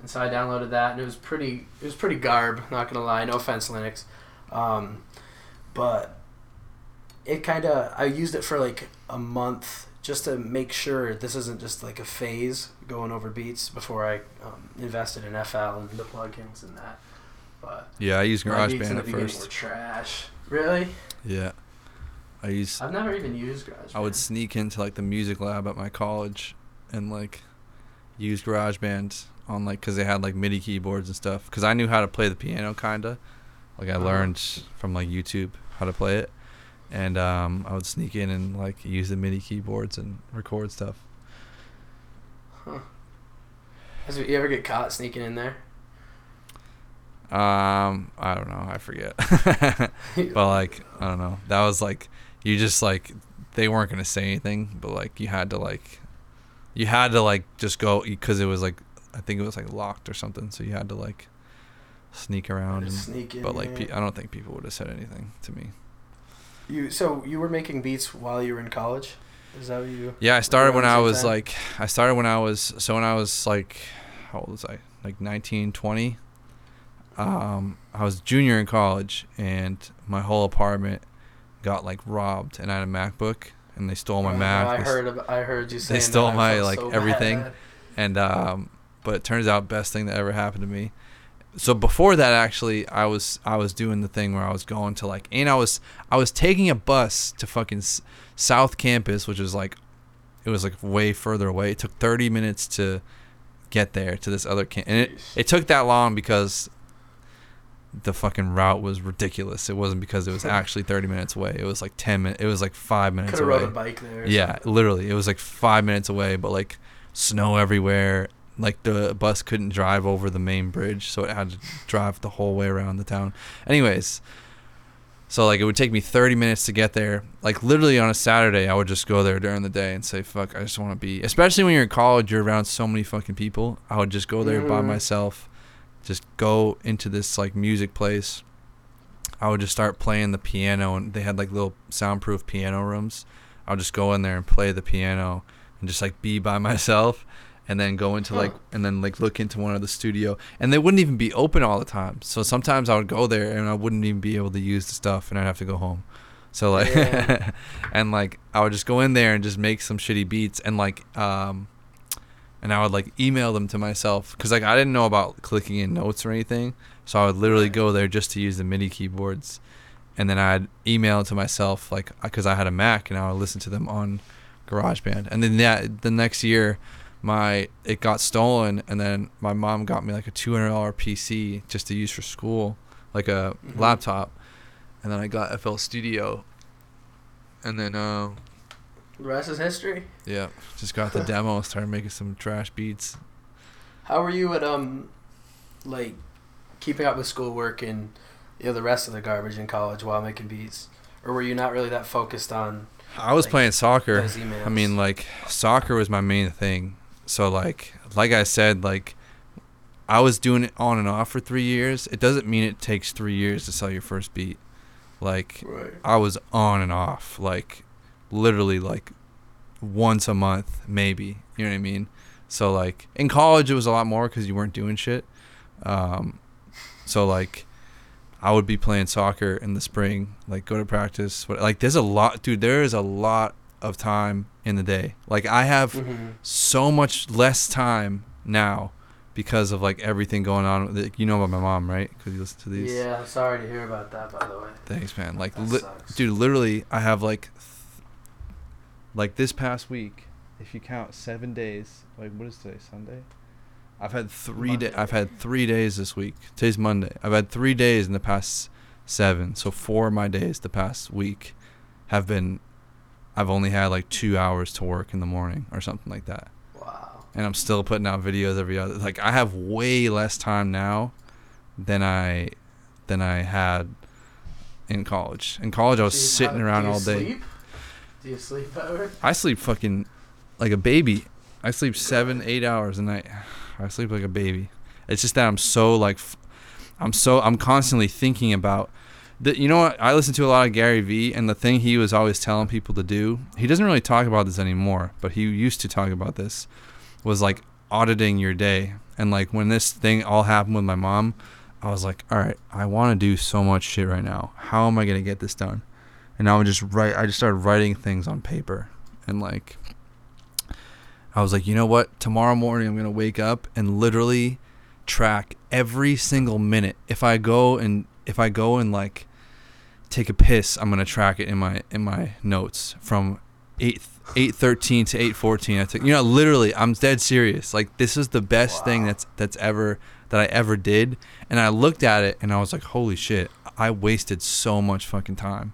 and so I downloaded that, and it was pretty, it was pretty garb, not gonna lie, no offense, Linux, um, but it kind of I used it for like a month just to make sure this isn't just like a phase going over beats before I um, invested in FL and the plugins and that. But Yeah, I used my beats in GarageBand at beginning were first. trash. Really? Yeah, I use. I've never even used GarageBand. I would sneak into like the music lab at my college, and like use GarageBand on like because they had like MIDI keyboards and stuff. Because I knew how to play the piano kinda. Like I Uh-huh. learned from like YouTube how to play it, and um, I would sneak in and like use the MIDI keyboards and record stuff. Huh. Has you ever get caught sneaking in there? Um, I don't know. I forget. but like, I don't know. That was like, you just like, they weren't gonna say anything, but like, you had to like, you had to like just go because it was like, I think it was like locked or something. So you had to like sneak around. And, sneak in. but like, yeah. pe- I don't think people would have said anything to me. you so you were making beats while you were in college? Is that what you? Yeah, I started when I was time? like, I started when I was so when I was like, how old was I? Like 19, 20. Um, I was junior in college, and my whole apartment got like robbed, and I had a MacBook, and they stole my Uh, Mac. I They heard. I heard you saying. stole that. My, like, so everything. bad. and um, but it turns out best thing that ever happened to me. So before that, actually, I was I was doing the thing where I was going to like, and I was I was taking a bus to fucking South Campus, which was like, it was like way further away. It took 30 minutes to get there to this other camp, and it it took that long because the fucking route was ridiculous. It wasn't because it was actually 30 minutes away. It was like 10 minutes. It was like five minutes Could have away. rode a bike there. Yeah, something. literally, it was like five minutes away, but like snow everywhere. Like the bus couldn't drive over the main bridge, so it had to drive the whole way around the town. Anyways, so like it would take me 30 minutes to get there. Like literally on a Saturday, I would just go there during the day and say, "Fuck, I just want to be." Especially when you're in college, you're around so many fucking people. I would just go there by Mhm. myself, just go into this like music place. I would just start playing the piano, and they had like little soundproof piano rooms. I would just go in there and play the piano and just like be by myself and then go into like and then like look into one of the studio and they wouldn't even be open all the time so sometimes i would go there and i wouldn't even be able to use the stuff and i'd have to go home so like Yeah. and like i would just go in there and just make some shitty beats and like um and i would like email them to myself because like i didn't know about clicking in notes or anything so i would literally go there just to use the midi keyboards and then i'd email it to myself like because i had a mac and i would listen to them on GarageBand. And then that the next year, my it got stolen, and then my mom got me like a two hundred dollar PC just to use for school, like a Mhm. laptop. And then I got FL Studio. And then uh, The rest is history. yeah, just got the demo, started making some trash beats. How were you at um, like, keeping up with schoolwork and you know the rest of the garbage in college while making beats, or were you not really that focused on I was Like, playing soccer. I mean, like soccer was my main thing. So like, like I said, like I was doing it on and off for three years. It doesn't mean it takes three years to sell your first beat. Like right. I was on and off, like literally like once a month, maybe. You know what I mean? So like in college, it was a lot more because you weren't doing shit. Um, so like I would be playing soccer in the spring, like go to practice. What like there's a lot, dude. There is a lot of time in the day. Like I have Mhm. so much less time now because of like everything going on. You know about my mom, right? Because you listen to these. Yeah, I'm sorry to hear about that. By the way, Thanks, man. Like, li- dude, literally, I have like, like this past week, if you count seven days, like what is today? Sunday. I've had three. I've had three days this week. Today's Monday. I've had three days in the past seven. So four of my days the past week have been. I've only had like two hours to work in the morning or something like that, wow. and I'm still putting out videos every other. Like I have way less time now than I than I had in college. In college, I was sitting how- around all day. Sleep? Do you sleep? I sleep fucking like a baby. I sleep seven, eight hours a night. I sleep like a baby. It's just that I'm so like, I'm so I'm constantly thinking about. The, you know what? I listen to a lot of Gary Vee, and the thing he was always telling people to do. He doesn't really talk about this anymore, but he used to talk about this. Was like auditing your day, and like when this thing all happened with my mom, I was like, all right, I want to do so much shit right now. How am I gonna get this done? And I would just write. I just started writing things on paper, and like, I was like, you know what? Tomorrow morning I'm gonna wake up and literally track every single minute. If I go and if I go and like take a piss, I'm gonna track it in my in my notes from eight eight thirteen to eight fourteen. I took you know literally I'm dead serious. Like this is the best thing that's that's ever that I ever did. And I looked at it and I was like, holy shit, I wasted so much fucking time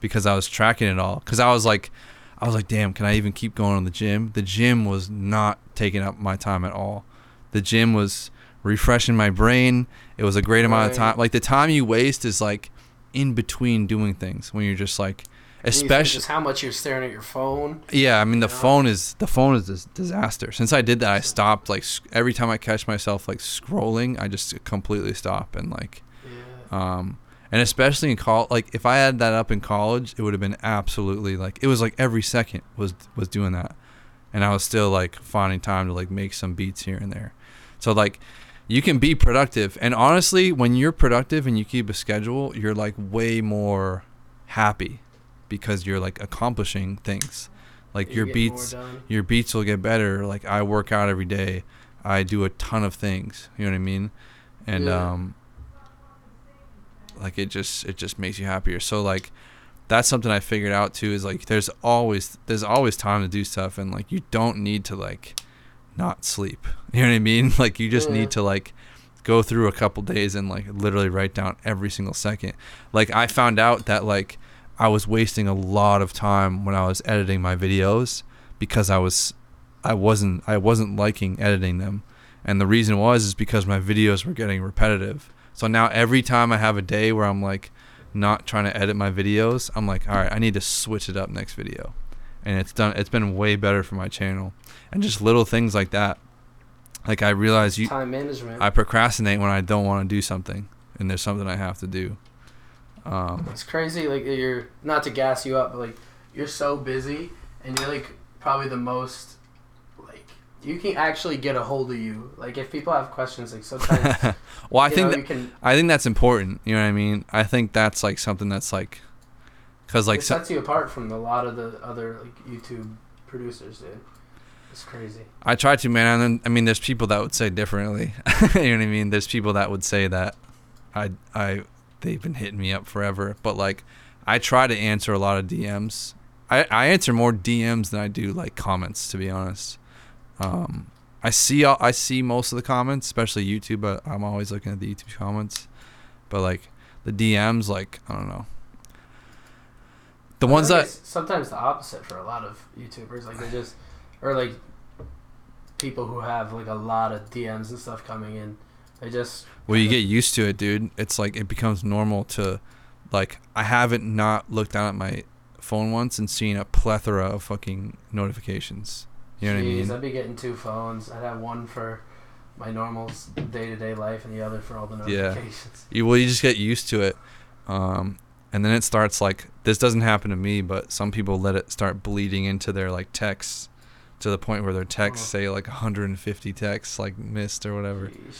because I was tracking it all. Because I was like, I was like, damn, can I even keep going on the gym? The gym was not taking up my time at all. The gym was refreshing my brain. It was a great amount of time. Like the time you waste is like in between doing things when you're just like, And you think especially just how much you're staring at your phone. yeah, I mean the Yeah. phone is the phone is a disaster. Since I did that, I stopped. Like every time I catch myself like scrolling, I just completely stop and like, Yeah. um, and especially in college. Like if I had that up in college, it would have been absolutely like it was like every second was was doing that, and I was still like finding time to like make some beats here and there. So like you can be productive and honestly when you're productive and you keep a schedule, you're like way more happy because you're like accomplishing things. Like You're your beats your beats will get better. Like I work out every day. I do a ton of things. You know what I mean? And Yeah. um like it just it just makes you happier. So like that's something I figured out too is like there's always there's always time to do stuff and like you don't need to like not sleep. You know what I mean? Like you just Yeah. need to like go through a couple days and like literally write down every single second. Like I found out that like I was wasting a lot of time when I was editing my videos because I was I wasn't I wasn't liking editing them. And the reason was is because my videos were getting repetitive. So now every time I have a day where I'm like not trying to edit my videos, I'm like, all right, I need to switch it up next video. And it's done it's been way better for my channel. And just little things like that. Like I realize you Time management. I procrastinate when I don't want to do something and there's something I have to do. Um, It's crazy. Like you're not to gas you up, but like you're so busy, and you're like probably the most you can actually get a hold of you. Like if people have questions, like sometimes well, I think know, that, can. I think that's important. You know what I mean? I think that's like something that's like, cause like it so, sets you apart from a lot of the other like YouTube producers, dude. It's crazy. I try to man. And then, I mean, there's people that would say differently. you know what I mean? There's people that would say that I I they've been hitting me up forever, but like I try to answer a lot of DMs. I I answer more DMs than I do like comments, to be honest. Um, I see I see most of the comments, especially YouTube. But I'm always looking at the YouTube comments. But like the DMs, like I don't know. The I ones that sometimes the opposite for a lot of YouTubers, like they just or like people who have like a lot of DMs and stuff coming in, they just Well, you get used to it, dude. It's like it becomes normal to, like, I haven't not looked down at my phone once and seen a plethora of fucking notifications. You know what I Jeez, mean? I'd be getting two phones. I'd have one for my normal day to day life and the other for all the Yeah. notifications. You well, you just get used to it, um, and then it starts like this doesn't happen to me, but some people let it start bleeding into their like texts, to the point where their texts Oh. say like 150 texts like missed or whatever. Jeez.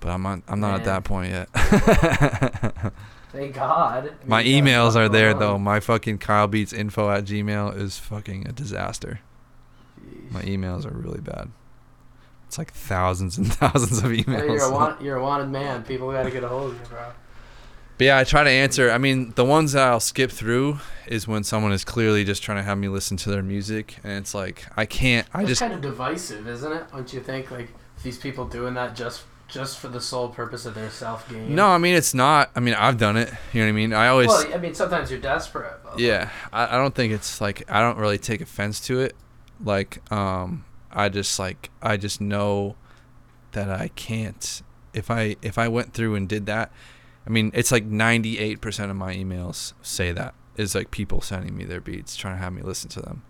But I'm not, I'm not at that point yet. Thank God. I mean, my you got a emails are there though. My fucking Kyle Beats info at Gmail is fucking a disaster. My emails are really bad. It's like thousands and thousands of Hey, you're, a emails. want, you're a wanted man. People got to get a hold of you, bro. But yeah, I try to answer. I mean, the ones that I'll skip through is when someone is clearly just trying to have me listen to their music, and it's like I can't. I It's just kind of divisive, isn't it? Don't you think? Like these people doing that just just for the sole purpose of their self gain. no. I mean, it's not. I mean, I've done it. You know what I mean? I always. Well, I mean, sometimes you're desperate. But yeah, I, I don't think it's like I don't really take offense to it. Like, um, I just like I just know that I can't. If I if I went through and did that, I mean, it's like ninety eight percent of my emails say that is like people sending me their beats, trying to have me listen to them.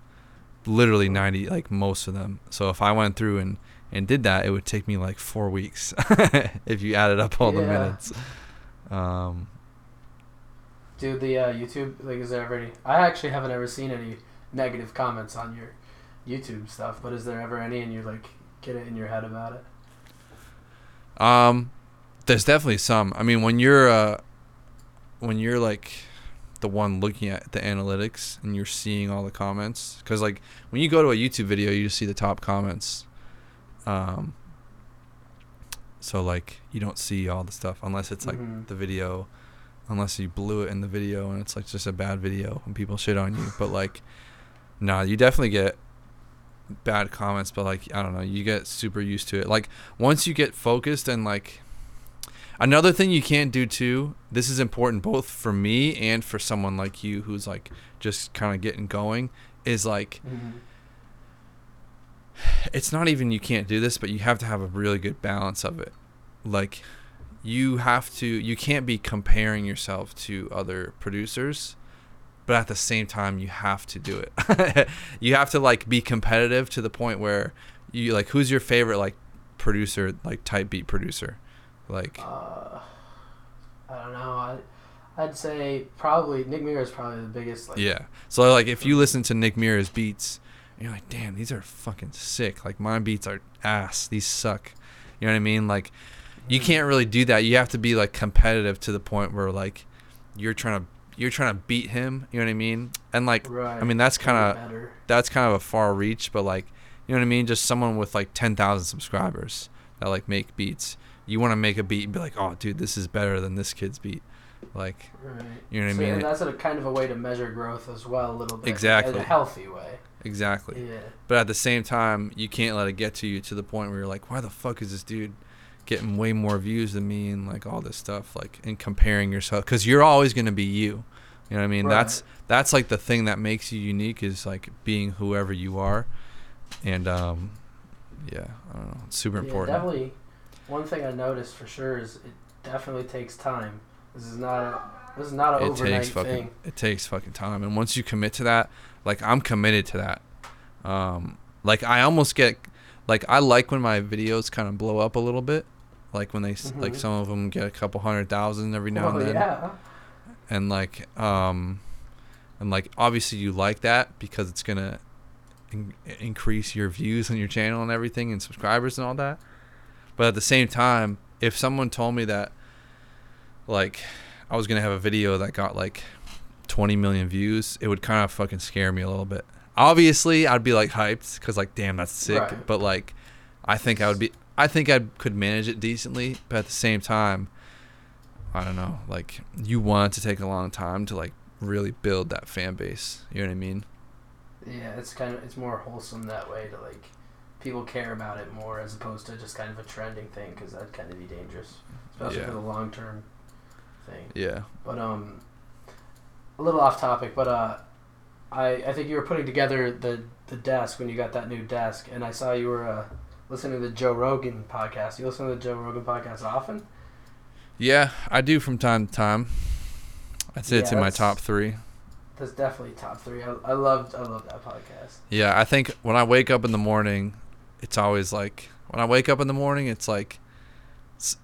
Literally ninety, like most of them. So if I went through and and did that, it would take me like four weeks if you added up all the minutes. Um, Dude, the uh, YouTube like is there ever any? I actually haven't ever seen any negative comments on your YouTube stuff, but is there ever any and you like get it in your head about it? Um, there's definitely some. I mean, when you're uh, when you're like the one looking at the analytics and you're seeing all the comments, because like when you go to a YouTube video, you just see the top comments. Um. So like you don't see all the stuff unless it's like Mhm. the video, unless you blew it in the video and it's like just a bad video and people shit on you. But like, nah, you definitely get bad comments, but like I don't know, you get super used to it. Like once you get focused and like another thing you can't do too, this is important both for me and for someone like you who's like just kind of getting going is like mm-hmm. it's not even you can't do this, but you have to have a really good balance of it. Like you have to you can't be comparing yourself to other producers but at the same time you have to do it you have to like be competitive to the point where you like who's your favorite like producer like type beat producer like Uh, I don't know. I, I'd say probably Nick Mira is probably the biggest. Like, yeah so like if you listen to nick mira's beats you're like, damn, these are fucking sick. Like my beats are ass. These suck. You know what I mean? Like you can't really do that. You have to be like competitive to the point where like you're trying to you're trying to beat him. You know what I mean? And like Right. I mean that's kind of that's kind of a far reach, but like you know what I mean? Just someone with like ten thousand subscribers that like make beats. You want to make a beat and be like, oh, dude, this is better than this kid's beat. Like Right. you know what I mean? And that's a kind of a way to measure growth as well, a little bit. Exactly. In a healthy way. exactly. Yeah. But at the same time, you can't let it get to you to the point where you're like, why the fuck is this dude getting way more views than me and like all this stuff, like and comparing yourself because you're always gonna be you. You know what I mean? That's that's like the thing that makes you unique is like being whoever you are, and um, yeah, I don't know, it's super Yeah, important. definitely. One thing I noticed for sure is it definitely takes time. This is not a this is not an It overnight takes fucking thing. it takes fucking time, and once you commit to that, like I'm committed to that. Um, like I almost get like I like when my videos kind of blow up a little bit, like when they s like some of them get a couple hundred thousand every now oh, and then, yeah. And like um, and like obviously you like that because it's gonna in- increase your views on your channel and everything and subscribers and all that. But at the same time, if someone told me that like I was gonna have a video that got like 20 million views, it would kind of fucking scare me a little bit. Obviously, I'd be like hyped because like, damn, that's sick. Right. But like, I think I would be, I think I could manage it decently. But at the same time, I don't know. Like, you want it to take a long time to like really build that fan base. You know what I mean? Yeah, it's kind of it's more wholesome that way to like people care about it more as opposed to just kind of a trending thing because that'd kind of be dangerous, especially Yeah. for the long term thing. Yeah. But um, a little off topic, but uh, I I think you were putting together the the desk when you got that new desk, and I saw you were uh, listening to the Joe Rogan podcast. You listen to the Joe Rogan podcast often? Yeah, I do from time to time. I'd say it's in my top three. That's definitely top three. I, I loved I love that podcast. Yeah, I think when I wake up in the morning, it's always like when I wake up in the morning, it's like it's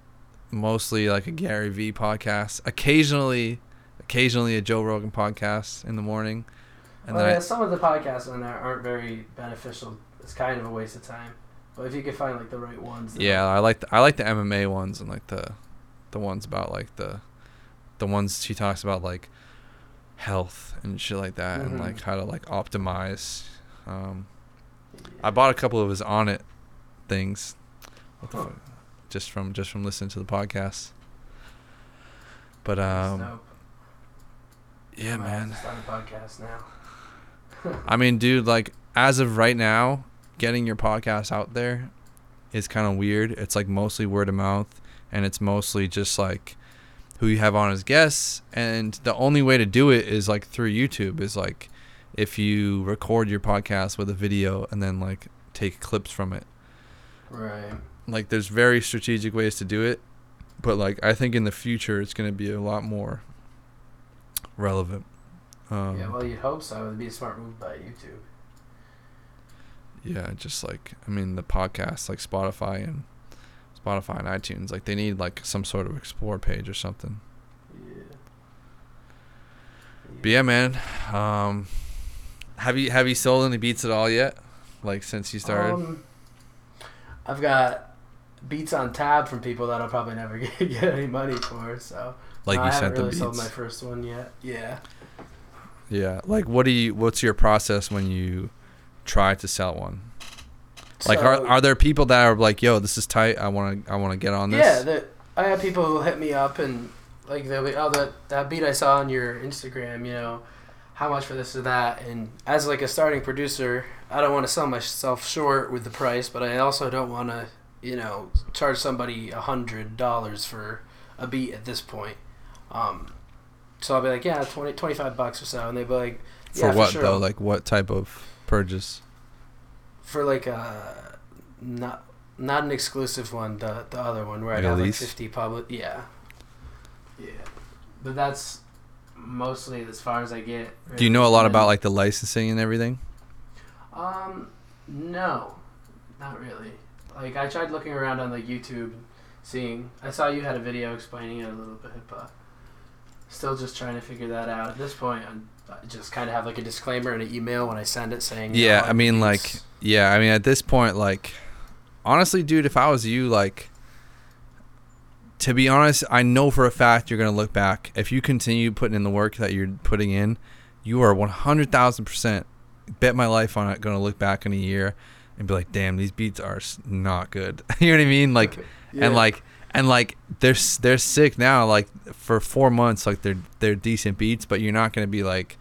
mostly like a Gary Vee podcast. Occasionally, occasionally a Joe Rogan podcast in the morning, and well, yeah, I, some of the podcasts on there aren't very beneficial. It's kind of a waste of time. But if you could find like the right ones, yeah, I like the, I like the MMA ones and like the the ones about like the the ones she talks about like health and shit like that and Mhm. like how to like optimize. Um, I bought a couple of his Onnit things. What the Huh. fuck? Just from just from listening to the podcast. But um yeah, man. to Start a podcast now. I mean, dude, like as of right now, getting your podcast out there is kind of weird. It's like mostly word of mouth and it's mostly just like who you have on as guests and the only way to do it is like through YouTube is like if you record your podcast with a video and then like take clips from it. Right. like there's very strategic ways to do it but like i think in the future it's going to be a lot more relevant um, yeah, well, you'd hope so. It'd be a smart move by YouTube. yeah just like i mean the podcasts like spotify and spotify and itunes like they need like some sort of explore page or something Yeah. but yeah man um have you have you sold any beats at all yet like since you started Um, I've got beats on tab from people that I'll probably never get, get any money for. So like no, you I haven't sent them really sold my first one yet. Yeah. yeah like what do you what's your process when you try to sell one Like, So- are are there people that are like, "Yo, this is tight. I want to I want to get on this." Yeah, the, I have people who hit me up and like they'll be, oh that that beat I saw on your Instagram, you know, how much for this or that. And as like a starting producer, I don't want to sell myself short with the price, but I also don't want to, you know, charge somebody a hundred dollars for a beat at this point. Um, so I'll be like, yeah, 20, 25 bucks or so, and they'd be like, for yeah, what sure. though? Like what type of purchase? For like a not not an exclusive one, the the other one where Like I a have like fifty public. Yeah, yeah, but that's mostly as far as I get. Do you know a lot about like the licensing and everything? Um, no, not really. Like I tried looking around on like YouTube, seeing. I saw you had a video explaining it a little bit, but Still just trying to figure that out. At this point, I'm, I just kind of have like a disclaimer in an email when I send it saying. Yeah, I mean, like, yeah, I mean, at this point, like, honestly, dude, if I was you, like, to be honest, I know for a fact you're gonna look back if you continue putting in the work that you're putting in. You are one hundred thousand percent bet my life on it. Gonna look back in a year and be like, damn, these beats are not good. you know what I mean? Like, Yeah. and like and like they're they're sick now like for 4 months like they're they're decent beats but you're not going to be like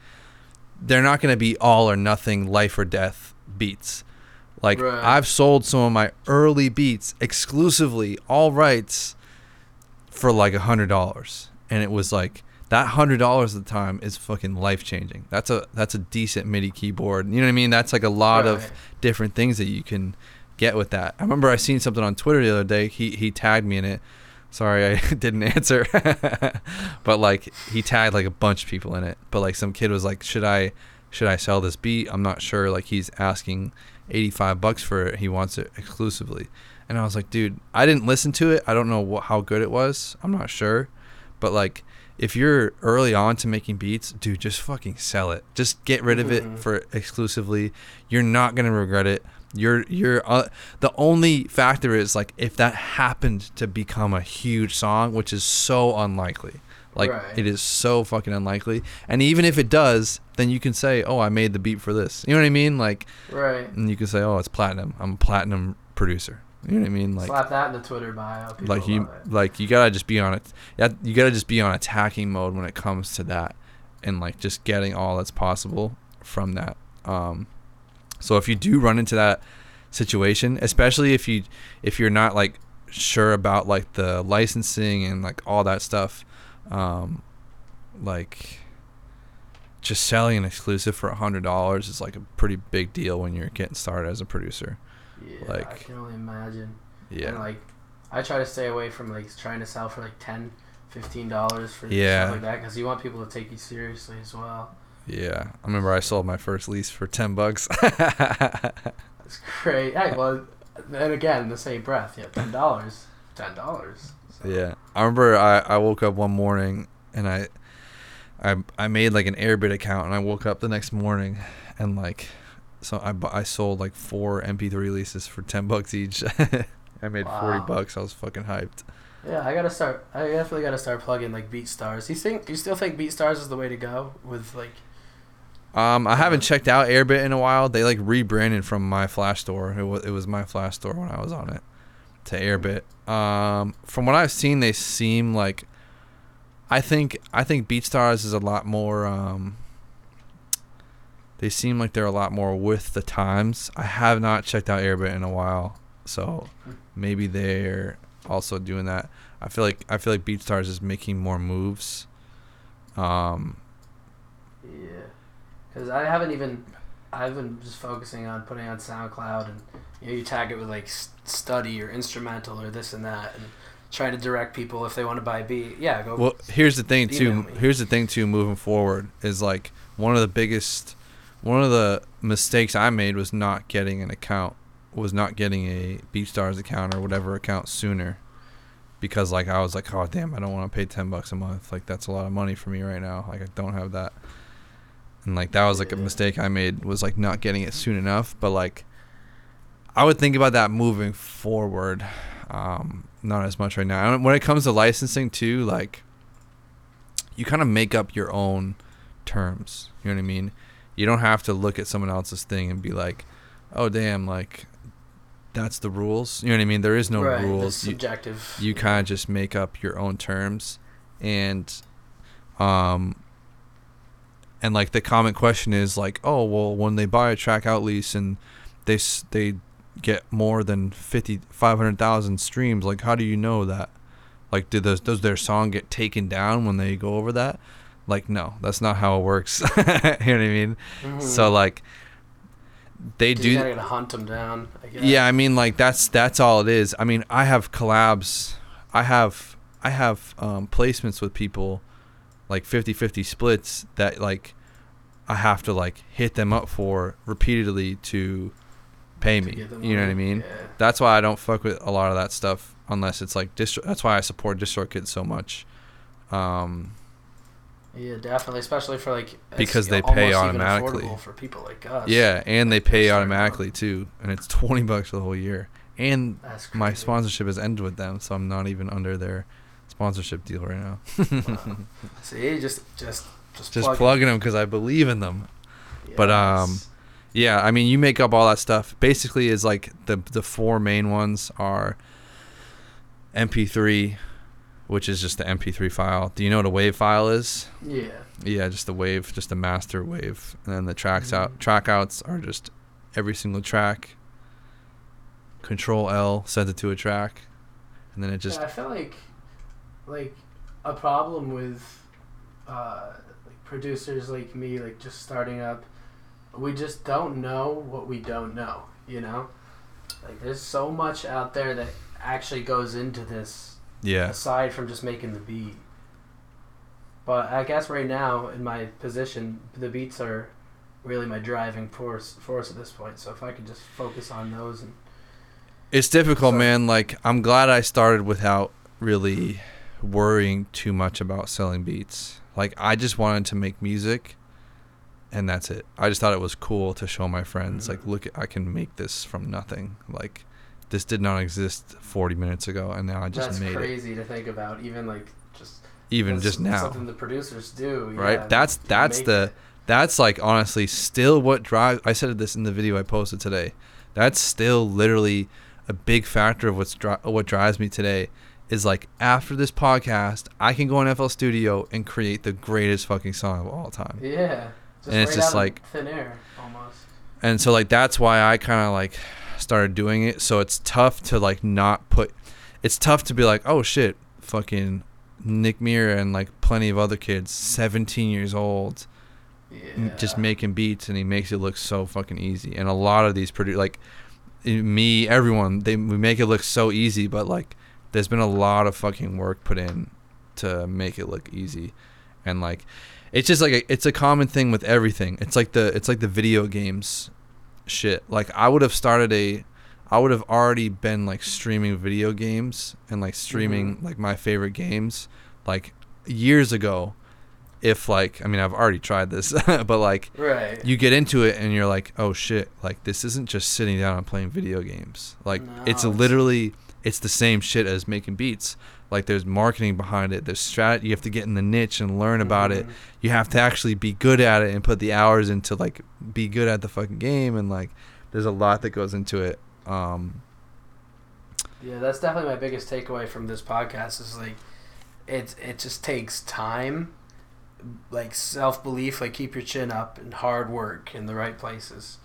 they're not going to be all or nothing life or death beats like Right. I've sold some of my early beats exclusively all rights for like a hundred dollars and it was like that hundred dollars at the time is fucking life changing that's a that's a decent midi keyboard you know what i mean that's like a lot of different things that you can get with that. I remember I seen something on Twitter the other day. He he tagged me in it. Sorry, I didn't answer. but like he tagged like a bunch of people in it. But like some kid was like, "Should I should I sell this beat?" I'm not sure. Like he's asking 85 bucks for it. He wants it exclusively. And I was like, "Dude, I didn't listen to it. I don't know what, how good it was. I'm not sure." But like if you're early on to making beats, dude, just fucking sell it. Just get rid of it Mhm. for exclusively. You're not gonna regret it. You're you're uh, the only factor is like if that happened to become a huge song, which is so unlikely. Like Right. it is so fucking unlikely. And even if it does, then you can say, "Oh, I made the beat for this." You know what I mean? Like, Right. and you can say, "Oh, it's platinum. I'm a platinum producer." You know what I mean? Like, Slap that in the Twitter bio. People like you like you gotta just be on it yeah, you gotta just be on attacking mode when it comes to that and like just getting all that's possible from that um so if you do run into that situation especially if you if you're not like sure about like the licensing and like all that stuff um like just selling an exclusive for a hundred dollars is like a pretty big deal when you're getting started as a producer Yeah, I like- can only imagine. yeah And like, I try to stay away from like trying to sell for like 10 15 dollars for Yeah. stuff like that because you want people to take you seriously as well. Yeah, I remember I sold my first lease for ten bucks. That's great. Hey, well, then again, in the same breath, yeah, ten dollars, ten dollars. yeah, I remember I, I woke up one morning and I, I I made like an Airbit account and I woke up the next morning and like, so I I sold like four MP3 leases for ten bucks each. I made forty bucks. I was fucking hyped. Yeah, I gotta start. I definitely gotta start plugging like BeatStars. You think you still think BeatStars is the way to go with like? Um, I haven't checked out Airbit in a while. They like rebranded from MyFlashStore. It was it was MyFlashStore when I was on it to Airbit. Um, from what I've seen, they seem like. I think I think BeatStars is a lot more. Um, they seem like they're a lot more with the times. I have not checked out Airbit in a while, so maybe they're also doing that. I feel like I feel like BeatStars is making more moves. Um, because I haven't even. I've been just focusing on putting on SoundCloud and you know you tag it with like study or instrumental or this and that and trying to direct people if they want to buy a beat. Yeah, go. Well, here's the thing too. Me. Here's the thing too. Moving forward is like one of the biggest, one of the mistakes I made was not getting an account, was not getting a BeatStars account or whatever account sooner, because like I was like, oh damn, I don't want to pay ten bucks a month. Like that's a lot of money for me right now. Like I don't have that, and like that was like a mistake I made was like not getting it soon enough. But like, I would think about that moving forward. Um, not as much right now. And when it comes to licensing too, like you kind of make up your own terms. You know what I mean? You don't have to look at someone else's thing and be like, "Oh damn, like that's the rules." You know what I mean? There is no right, rules. It's You, subjective. you kind of just make up your own terms and um and like the common question is like oh well when they buy a track out lease and they they get more than 50 500,000 streams like how do you know that like do those does their song get taken down when they go over that like no that's not how it works you know what i mean Mhm. so like they you do gotta hunt them down. I guess. yeah, I mean like that's that's all it is. I mean, I have collabs. I have I have um, placements with people like 50-50 splits that like I have to like hit them up for repeatedly to pay me. You know what I mean? Yeah. That's why I don't fuck with a lot of that stuff unless it's like distro. That's why I support DistroKid so much. Um, Yeah, definitely, especially for like Because they pay automatically. for people like us. Yeah, and they pay automatically too, and it's twenty bucks for the whole year. And my sponsorship has ended with them, so I'm not even under their sponsorship deal right now. Wow. See, just just just, Just plug plugging them because I believe in them. but, um, Yeah, I mean, you make up all that stuff. Basically, is like the the four main ones are MP3, which is just the MP3 file. Do you know what a wave file is? yeah, Yeah, just the wave, just the master wave, and then the tracks out Mhm. track outs are just every single track. Control L sends it to a track, and then it just yeah, I feel like like a problem with uh, like producers like me, like just starting up. We just don't know what we don't know. You know, like there's so much out there that actually goes into this yeah aside from just making the beat. But I guess right now in my position, the beats are really my driving force force at this point. So if I could just focus on those and It's difficult, So- man. Like I'm glad I started without really worrying too much about selling beats. Like I just wanted to make music and that's it. I just thought it was cool to show my friends like look I can make this from nothing. Like this did not exist 40 minutes ago and now I just that's made it. crazy to think about. Even like just Even just now. something the producers do. Right? yeah, That's- that's the- it. That's like honestly still what drives I said this in the video I posted today. That's still literally a big factor of what's dri- what drives me today is like after this podcast, I can go on FL Studio and create the greatest fucking song of all time. yeah. Just and it's right just like- thin air almost. And so like that's why I kind of like started doing it. So it's tough to like not put it's tough to be like, "Oh shit, fucking Nick Mira and like plenty of other kids, 17 years old, Yeah. just making beats and he makes it look so fucking easy and a lot of these produ like me everyone they we make it look so easy but like there's been a lot of fucking work put in to make it look easy. And like it's just like a, it's a common thing with everything. It's like the it's like the video games shit. Like i would have started a i would have already been like streaming video games and like streaming mm-hmm. like my favorite games like years ago. If like i mean i've already tried this but like right. you get into it and you're like oh shit. Like this isn't just sitting down and playing video games. Like No, it's it's- literally it's the same shit as making beats like there's marketing behind it there's strat you have to get in the niche and learn about it Mhm. you have to actually be good at it and put the hours into like be good at the fucking game and like there's a lot that goes into it um Yeah, that's definitely my biggest takeaway from this podcast is like it it just takes time, like self belief, like keep your chin up and hard work in the right places.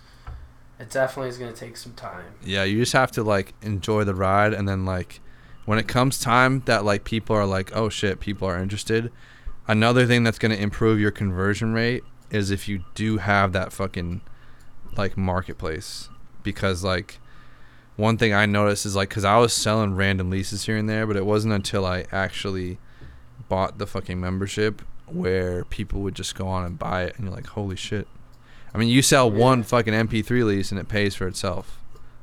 It definitely is gonna take some time. yeah you just have to like enjoy the ride and then like when it comes time that like people are like oh shit people are interested another thing that's going to improve your conversion rate is if you do have that fucking like marketplace because like one thing i noticed is like because i was selling random leases here and there but it wasn't until i actually bought the fucking membership where people would just go on and buy it and you're like holy shit i mean you sell one fucking mp3 lease and it pays for itself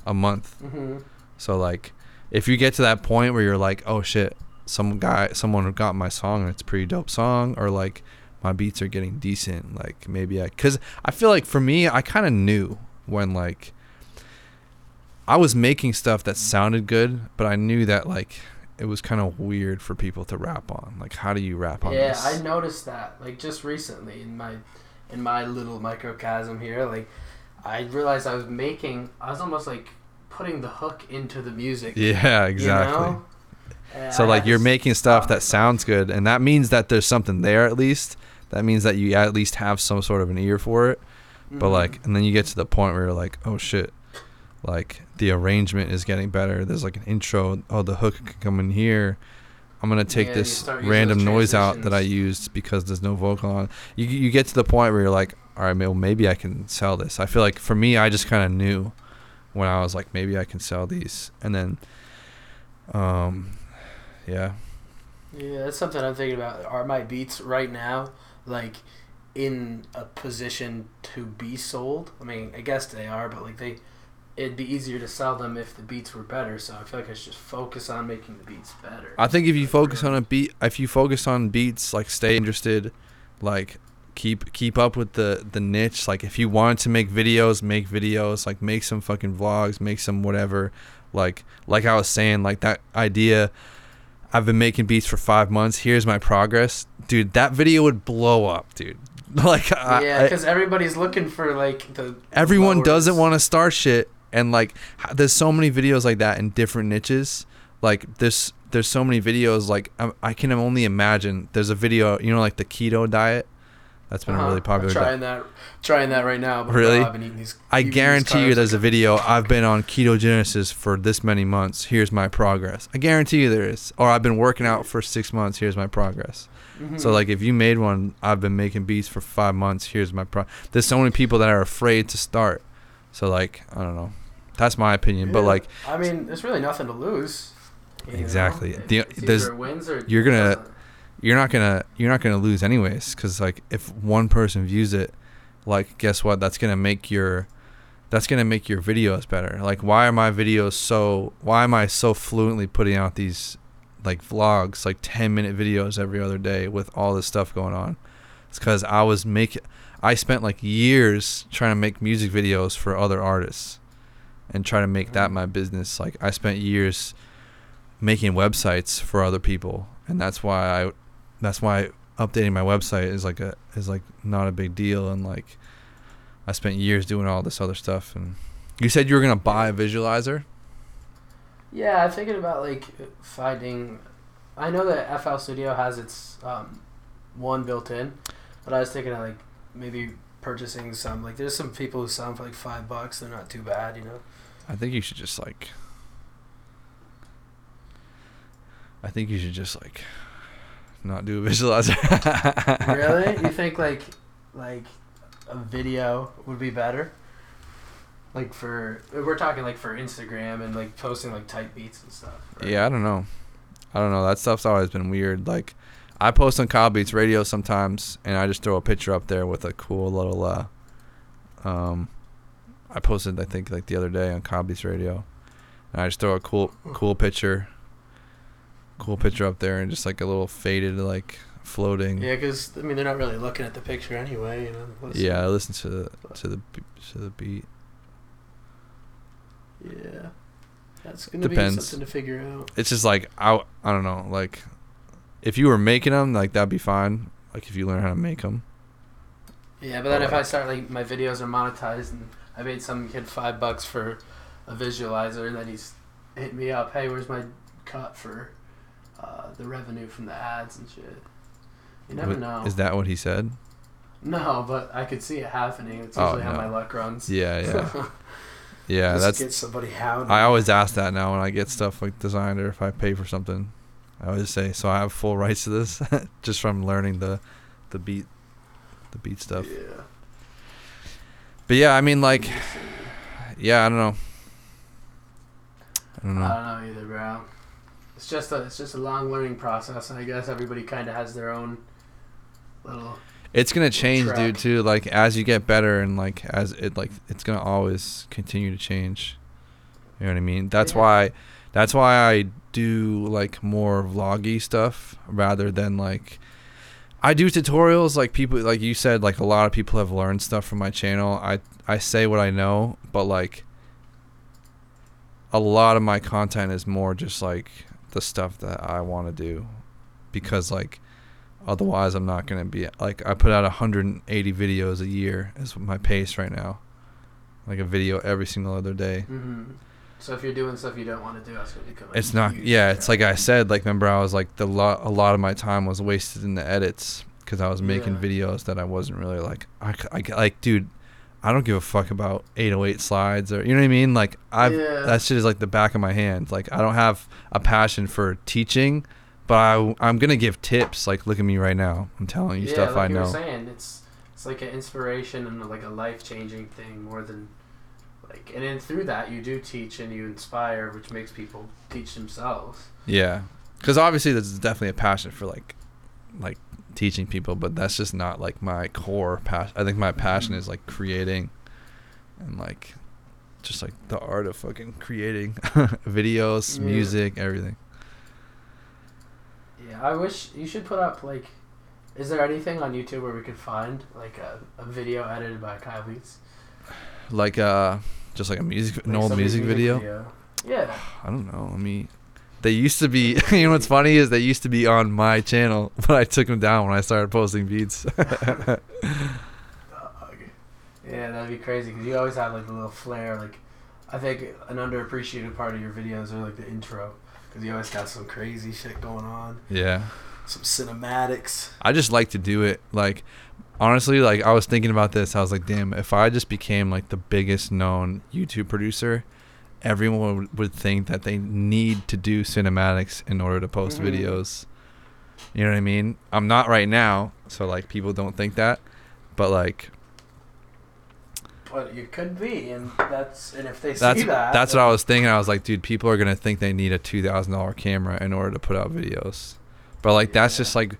a month Mm-hmm. so like, if you get to that point where you're like, oh shit, some guy, someone got my song and it's a pretty dope song, or like my beats are getting decent, like maybe I, cause I feel like for me, I kind of knew when like I was making stuff that sounded good, but I knew that like it was kind of weird for people to rap on. Like, how do you rap on Yeah, this? I noticed that like just recently in my in my little microcosm here. Like I realized I was making. I was almost like putting the hook into the music. yeah, you exactly. know? So I like you're making stuff that sounds good, and that means that there's something there at least. That means that you at least have some sort of an ear for it. But Mhm. like, and then you get to the point where you're like, oh shit, like the arrangement is getting better. There's like an intro. Oh, the hook can come in here. I'm gonna take Yeah, this random noise out that I used because there's no vocal on. You you get to the point where you're like, all right, well maybe I can sell this. I feel like for me, I just kind of knew when I was like, maybe I can sell these, and then, um, yeah, Yeah, that's something I'm thinking about. Are my beats right now like in a position to be sold? I mean, I guess they are, but like they, it'd be easier to sell them if the beats were better. So I feel like I should just focus on making the beats better. I think if you focus on a beat, if you focus on beats, like stay interested, like keep keep up with the the niche like if you wanted to make videos make videos like make some fucking vlogs make some whatever like like i was saying like that idea i've been making beats for five months here's my progress dude that video would blow up dude like I- yeah, because everybody's looking for like the. everyone lowers. doesn't want to start shit and like there's so many videos like that in different niches like there's there's so many videos like I, I can only imagine there's a video you know like the keto diet that's been Uh-huh. really popular I'm diet. trying that, trying that right now. But Really? I've been eating these, I eating these guarantee you there's a video I've been on ketogenesis for this many months. Here's my progress. I guarantee you there is. Or I've been working out for 6 months. Here's my progress. Mhm. So like if you made one, I've been making beats for 5 months. Here's my pro There's so many people that are afraid to start. So like, I don't know. That's my opinion, but like I mean, there's really nothing to lose. Exactly. The- there's- wins or you're gonna- you're not to you're not to lose anyways cuz like if one person views it, like guess what? That's going to make your that's to make your videos better. Like why are my videos so why am I so fluently putting out these like vlogs, like 10 minute videos every other day with all this stuff going on? It's cuz I was making I spent like years trying to make music videos for other artists and try to make that my business. Like I spent years making websites for other people and that's why I that's why updating my website is like a is like not a big deal and like I spent years doing all this other stuff and you said you were gonna buy a visualizer Yeah, I'm thinking about like finding. I know that FL Studio has its um, one built in, but I was thinking of like maybe purchasing some. Like, there's some people who sell them for like five bucks. They're not too bad, you know. I think you should just like I think you should just like not do a visualizer really? You think like like a video would be better? Like for we're talking like for Instagram and like posting like type beats and stuff. right? Yeah, I don't know. I don't know. That stuff's always been weird. Like, I post on Kyle Beats Radio sometimes, and I just throw a picture up there with a cool little. uh Um, I posted, I think, like the other day on Kyle Radio, and I just throw a cool, cool picture, cool picture up there, and just like a little faded, like floating. Yeah, because I mean they're not really looking at the picture anyway. You know. Yeah, I listen to the to the be- to the beat. Yeah. That's gonna Depends. be something to figure out. It's just like I I don't know. Like, if you were making them, like that'd be fine. Like if you learn how to make them. Yeah, but then if I start like my videos are monetized and I made some kid five bucks for a visualizer and then he's hit me up, hey, where's my cut for uh, the revenue from the ads and shit? You never know. Is that what he said? no, but I could see it happening. It's Oh, usually how my luck runs. Yeah, yeah, yeah. Just that's get somebody hounding. I always ask that now when I get stuff like designed or if I pay for something. I always say, so I have full rights to this, just from learning the, the beat, the beat stuff. Yeah. But yeah, I mean, like, yeah, I don't know. I don't know. I don't know either, bro. It's just a it's just a long learning process, and I guess everybody kind of has their own little. It's gonna change, dude. track. Too like as you get better and like as it like it's gonna always continue to change. You know what I mean? That's Yeah. why, that's why I do like more vloggy stuff rather than like. I do tutorials like people like you said like a lot of people have learned stuff from my channel. I I say what I know, but like a lot of my content is more just like the stuff that I want to do because like otherwise I'm not going to be like I put out 180 videos a year is my pace right now. Like a video every single other day. hmm So if you're doing stuff you don't want to do, that's gonna become. It's not yeah, it's like I said like remember I was like the lot a lot of my time was wasted in the edits cuz I was making Yeah. videos that I wasn't really like I, I like dude I don't give a fuck about 808 slides or you know what I mean like I've Yeah. that shit is like the back of my hand like I don't have a passion for teaching but I I'm going to give tips like look at me right now I'm telling you yeah, stuff like I you know were saying, it's it's like an inspiration and like a life changing thing more than like, and then through that you do teach and you inspire, which makes people teach themselves. Yeah, because obviously there's definitely a passion for like, like teaching people, but that's just not like my core passion. I think my passion is like creating, and like, just like the art of fucking creating videos, Yeah. music, everything. Yeah, I wish you should put up like Is there anything on YouTube where we could find like a, a video edited by Kyle Beats? Like uh, just like a music, an old somebody's music video. Yeah. I don't know. I mean, they used to be. You know what's funny is they used to be on my channel, but I took them down when I started posting beats. Yeah, that'd be crazy because you always have like a little flair. Like, I think an underappreciated part of your videos are like the intro because you always got some crazy shit going on, yeah. some cinematics. I just like to do it. Like, honestly, like I was thinking about this. I was like, damn, if I just became like the biggest known YouTube producer, everyone would, would think that they need to do cinematics in order to post Mhm. videos. You know what I mean? I'm not right now, so like people don't think that. But like But you could be, and that's and if they that's see that, that's what I was thinking. I was like, dude, people are gonna think they need a two thousand dollar camera in order to put out videos. But like that's just like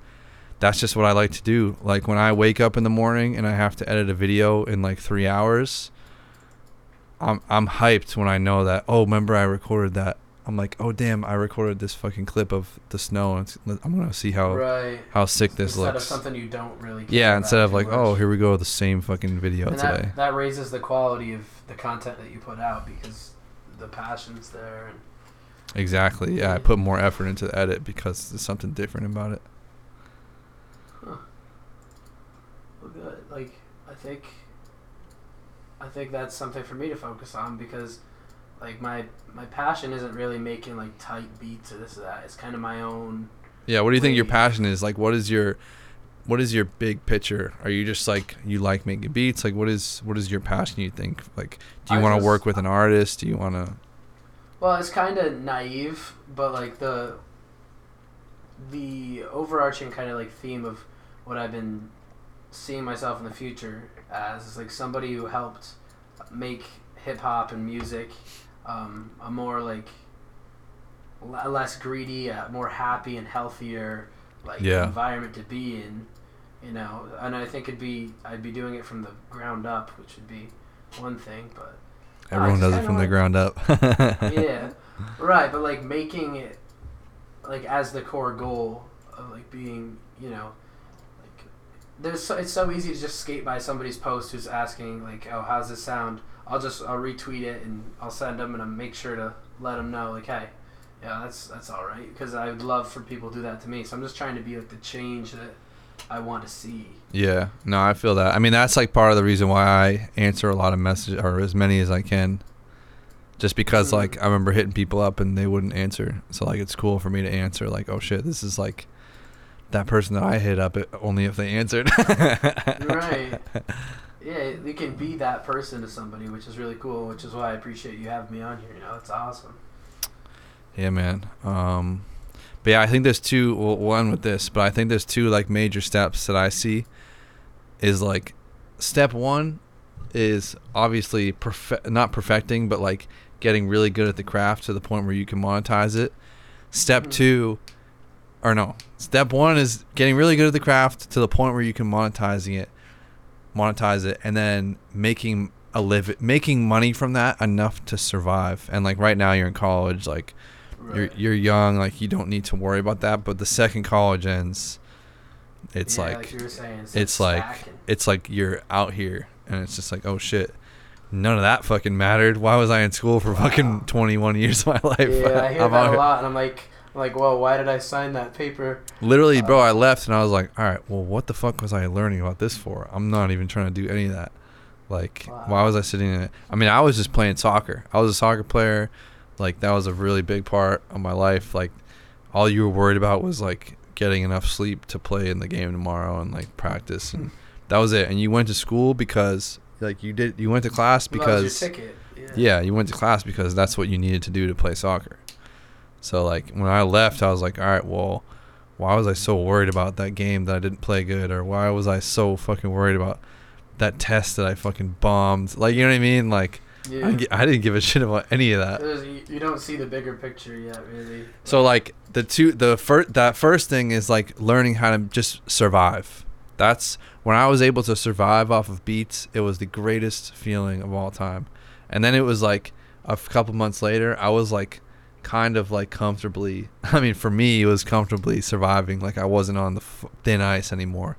that's just what I like to do. Like when I wake up in the morning and I have to edit a video in like three hours, I'm I'm hyped when I know that. Oh, remember I recorded that. I'm like, oh damn, I recorded this fucking clip of the snow. And it's- I'm gonna see how right. how sick this instead looks. of something you don't really. yeah, instead of like, oh, much. oh, here we go the same fucking video and today. that, that raises the quality of the content that you put out because the passion's there and Exactly. Yeah, I put more effort into the edit because there's something different about it. well, good. Like I think, I think that's something for me to focus on because, like my my passion isn't really making like tight beats or this or that. It's kind of my own. Yeah, what do you think your passion is? Like what is your what is your big picture? Are you just like you like making beats? Like what is what is your passion you think? Like do you want to work with an artist? Do you want to Well, it's kind of naive, but like the the overarching kind of like theme of what I've been seeing myself in the future as like somebody who helped make hip hop and music um, a more like l- less greedy, a more happy and healthier like Yeah. environment to be in. You know, and I think it'd be I'd be doing it from the ground up, which would be one thing, but everyone does it from the ground up. yeah, right. But like making it like as the core goal of like being, you know, like there's so, it's so easy to just skate by somebody's post who's asking like, oh, how's this sound? I'll just I'll retweet it and I'll send them and I'll make sure to let them know like, hey, yeah, that's that's all right because I would love for people to do that to me. So I'm just trying to be like the change that I want to see. Yeah, no, I feel that. I mean, that's like part of the reason why I answer a lot of messages or as many as I can. Just because, Mhm. like, I remember hitting people up and they wouldn't answer. So, like, it's cool for me to answer, like, oh shit, this is like that person that I hit up, only if they answered. right. Yeah, you can be that person to somebody, which is really cool. Which is why I appreciate you having me on here. You know, it's awesome. Yeah, man. Um, but yeah, I think there's two. Well, one with this, but I think there's two like major steps that I see. Is like, step one is obviously perfe- not perfecting, but like getting really good at the craft to the point where you can monetize it. Step Mhm. two, or no, step one is getting really good at the craft to the point where you can monetizing it, monetize it, and then making a live, making money from that enough to survive. And like right now, you're in college, like you're you're young, like you don't need to worry about that. But the second college ends, it's Yeah, like, you were saying, it's, it's like it's like you're out here, and it's just like oh shit, none of that fucking mattered. Why was I in school for fucking 21 years of my life? yeah, I hear I'm that a lot, and I'm like, like, well, why did I sign that paper? Literally, bro, Uh, I left and I was like, all right, well, what the fuck was I learning about this for? I'm not even trying to do any of that. Like, Wow. why was I sitting in it? I mean, I was just playing soccer. I was a soccer player. Like, that was a really big part of my life. Like, all you were worried about was like getting enough sleep to play in the game tomorrow and like practice, and that was it. And you went to school because like you did. You went to class Well, that was because your ticket. Yeah. yeah, you went to class because that's what you needed to do to play soccer. So like when I left, I was like, all right, well, why was I so worried about that game that I didn't play good, or why was I so fucking worried about that test that I fucking bombed? Like you know what I mean? Like Yeah. I, I didn't give a shit about any of that. You don't see the bigger picture yet, really. So like the two the first that first thing is like learning how to just survive. That's when I was able to survive off of beats, it was the greatest feeling of all time. And then it was like a couple months later, I was like kind of like comfortably. I mean, for me, it was comfortably surviving. Like I wasn't on the f- thin ice anymore.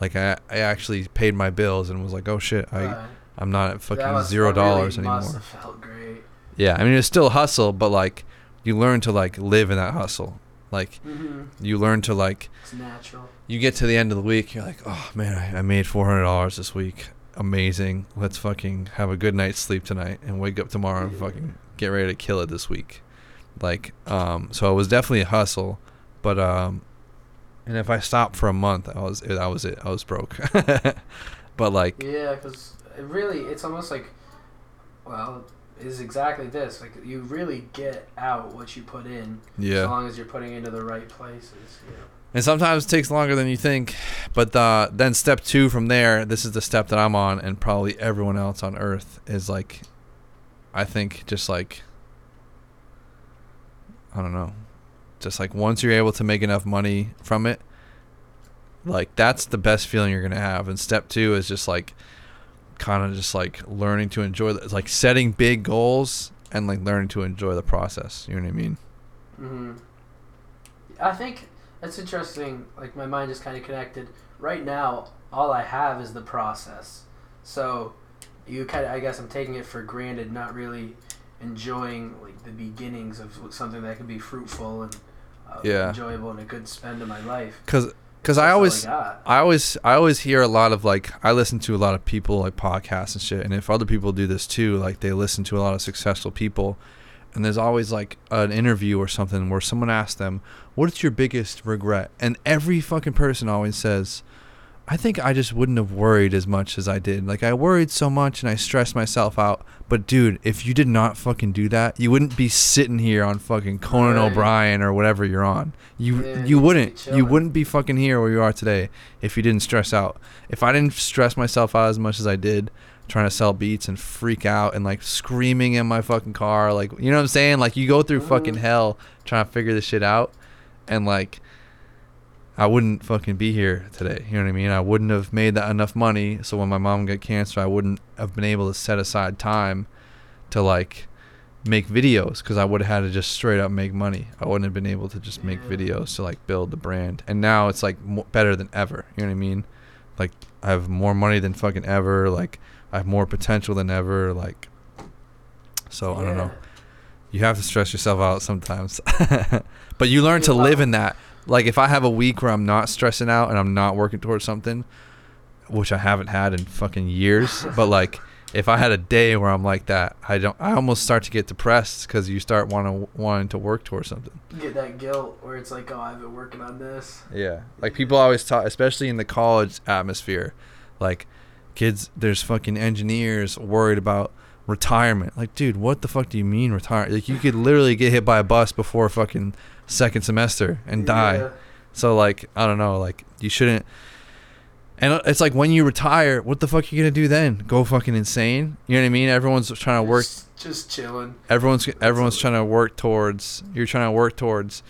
Like I, I actually paid my bills and was like, oh shit, I, Right. I'm not at fucking zero that really dollars anymore. felt great. Yeah, I mean, it's still a hustle, but like you learn to like live in that hustle. Like hmm you learn to like It's natural. you get to the end of the week, you're like, oh man, I, I made four hundred dollars this week. Amazing. Let's fucking have a good night's sleep tonight and wake up tomorrow and fucking get ready to kill it this week. Like, um, so it was definitely a hustle, but um, and if I stopped for a month, I was that was it. I was broke. but like, Yeah, because it really, it's almost like, well, is exactly this. Like you really get out what you put in, Yeah. as long as you're putting into the right places. You know. And sometimes it takes longer than you think. But uh, then step two from there, this is the step that I'm on, and probably everyone else on Earth is like, I think just like, I don't know, just like once you're able to make enough money from it, like that's the best feeling you're gonna have. And step two is just like, kind of just like learning to enjoy, the, like setting big goals and like learning to enjoy the process. You know what I mean? hmm I think that's interesting. Like my mind is kind of connected. Right now, all I have is the process. So you kind of, I guess, I'm taking it for granted, not really enjoying like the beginnings of something that can be fruitful and uh, Yeah. enjoyable and a good spend of my life. Because because I always. got. I always I always hear a lot of like I listen to a lot of people like podcasts and shit and if other people do this too like they listen to a lot of successful people and there's always like an interview or something where someone asks them what's your biggest regret and every fucking person always says I think I just wouldn't have worried as much as I did like I worried so much and I stressed myself out but dude if you did not fucking do that you wouldn't be sitting here on fucking Conan Right. O'Brien or whatever you're on you Yeah, you wouldn't you wouldn't be fucking here where you are today if you didn't stress out. If I didn't stress myself out as much as I did trying to sell beats and freak out and like screaming in my fucking car, like you know what I'm saying? Like you go through fucking Mhm. hell trying to figure this shit out and like I wouldn't fucking be here today. You know what I mean? I wouldn't have made that enough money so when my mom got cancer, I wouldn't have been able to set aside time to like make videos because I would have had to just straight up make money. I wouldn't have been able to just make videos to like build the brand. And now it's like mo- better than ever. You know what I mean? Like I have more money than fucking ever. Like I have more potential than ever. Like so I don't know. You have to stress yourself out sometimes, but you learn to live in that. Like if I have a week where I'm not stressing out and I'm not working towards something, which I haven't had in fucking years, but like if I had a day where I'm like that, I don't. I almost start to get depressed because you start wanting wanting to work towards something. You get that guilt where it's like, oh, I've been working on this. Yeah, like people always talk, especially in the college atmosphere, like kids. There's fucking engineers worried about retirement. Like, dude, what the fuck do you mean retire? Like, you could literally get hit by a bus before fucking second semester and die. Yeah. So like, I don't know, like you shouldn't. And it's like when you retire, what the fuck are you gonna do then? Go fucking insane? You know what I mean? Everyone's trying to work. Just, just chilling. Everyone's everyone's trying to work towards. You're trying to work towards.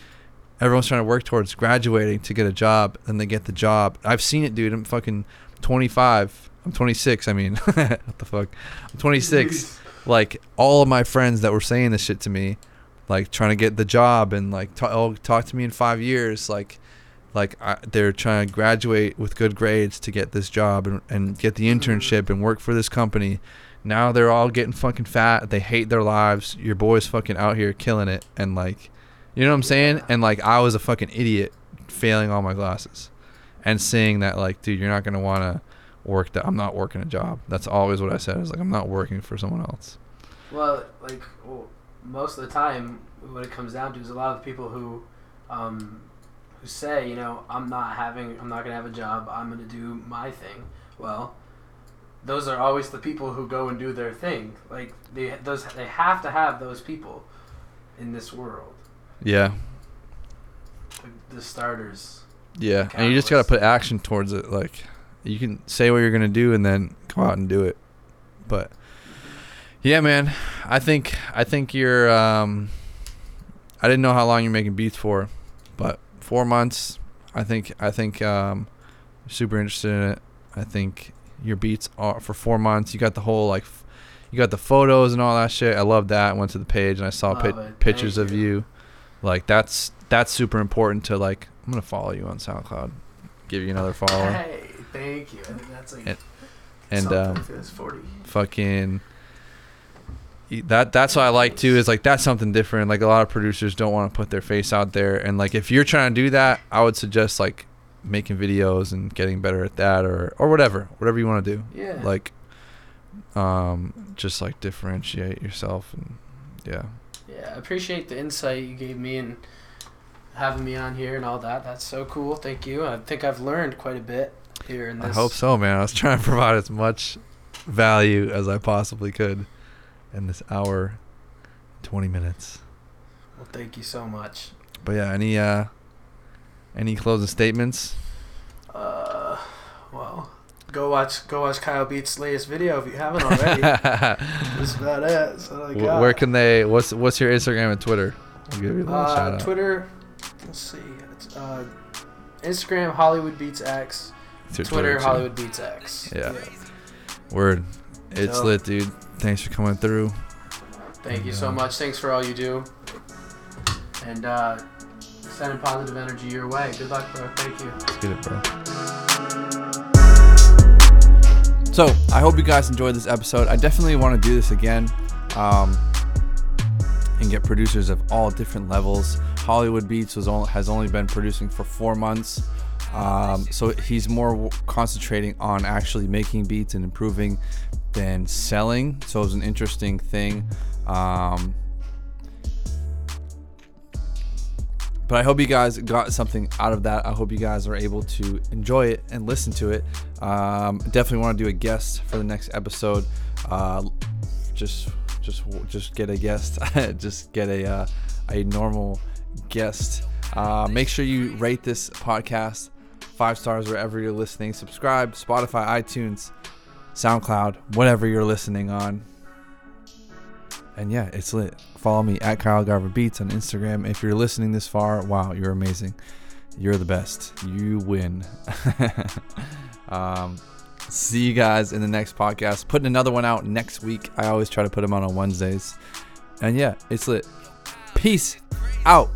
Everyone's trying to work towards graduating to get a job, and they get the job. I've seen it, dude. I'm fucking 25. I'm 26. I mean, what the fuck? I'm 26. like all of my friends that were saying this shit to me, like trying to get the job and like talk, oh, talk to me in five years, like like I, they're trying to graduate with good grades to get this job and, and get the mm-hmm. internship and work for this company. Now they're all getting fucking fat. They hate their lives. Your boy's fucking out here killing it and like, you know what I'm saying? And like I was a fucking idiot, failing all my classes, and saying that like, dude, you're not gonna want to work that. I'm not working a job. That's always what I said. I was like, I'm not working for someone else. Well, like well, most of the time, what it comes down to is a lot of the people who, um, who say, you know, I'm not having, I'm not gonna have a job. I'm gonna do my thing. Well, those are always the people who go and do their thing. Like they, those, they have to have those people in this world. Yeah, The, the starters. yeah, and you just gotta put action towards it. Like, you can say what you're gonna do and then go out and do it. But yeah, man, I think I think you're. Um, I didn't know how long you're making beats for, but four months. I think I think um, super interested in it. I think your beats are for four months. You got the whole like, f- you you got the photos and all that shit. I love that. I went to the page and I saw pi- pictures of you. you. Like that's that's super important to like. I'm gonna follow you on SoundCloud. Give you another follower. Hey, thank you. I think that's like And- And um, if it was forty. fucking that that's what I like too is like that's something different. Like a lot of producers don't want to put their face out there, and like if you're trying to do that, I would suggest like making videos and getting better at that, or or whatever, whatever you want to do. Yeah. Like, um, just like differentiate yourself and yeah. Yeah, I appreciate the insight you gave me and having me on here and all that. That's so cool. Thank you. I think I've learned quite a bit here in this. I hope so, man. I was trying to provide as much value as I possibly could in this hour, twenty minutes. Well, thank you so much. But yeah, any uh, any closing statements? Uh, well, go watch go watch Kyle Beats' latest video if you haven't already. That's about it. That's what I got. Where can they? What's what's your Instagram and Twitter? I'll give you a little shout uh, out. Twitter? Let's see. It's, uh, Instagram Hollywood Beats X. Your Twitter. Hollywood Beats X. Yeah. Word. It's lit, dude. Thanks for coming through. Thank you so Yeah. much. Thanks for all you do. And uh, sending positive energy your way. Good luck, bro. Thank you. Let's get it, bro. So I hope you guys enjoyed this episode. I definitely want to do this again, um, and get producers of all different levels. Hollywood Beats was only, has only been producing for four months, um, so he's more concentrating on actually making beats and improving than selling. So it was an interesting thing. Um, but I hope you guys got something out of that. I hope you guys are able to enjoy it and listen to it. Um, definitely want to do a guest for the next episode. Uh, just, just, just get a guest. just get a uh, a normal guest. Uh, make sure you rate this podcast five stars wherever you're listening. Subscribe, Spotify, iTunes, SoundCloud, whatever you're listening on. And yeah, it's lit. Follow me at Kyle Garver Beats on Instagram. If you're listening this far, wow, you're amazing. You're the best. You win. um, see you guys in the next podcast. Putting another one out next week. I always try to put them out on Wednesdays. And yeah, it's lit. Peace out.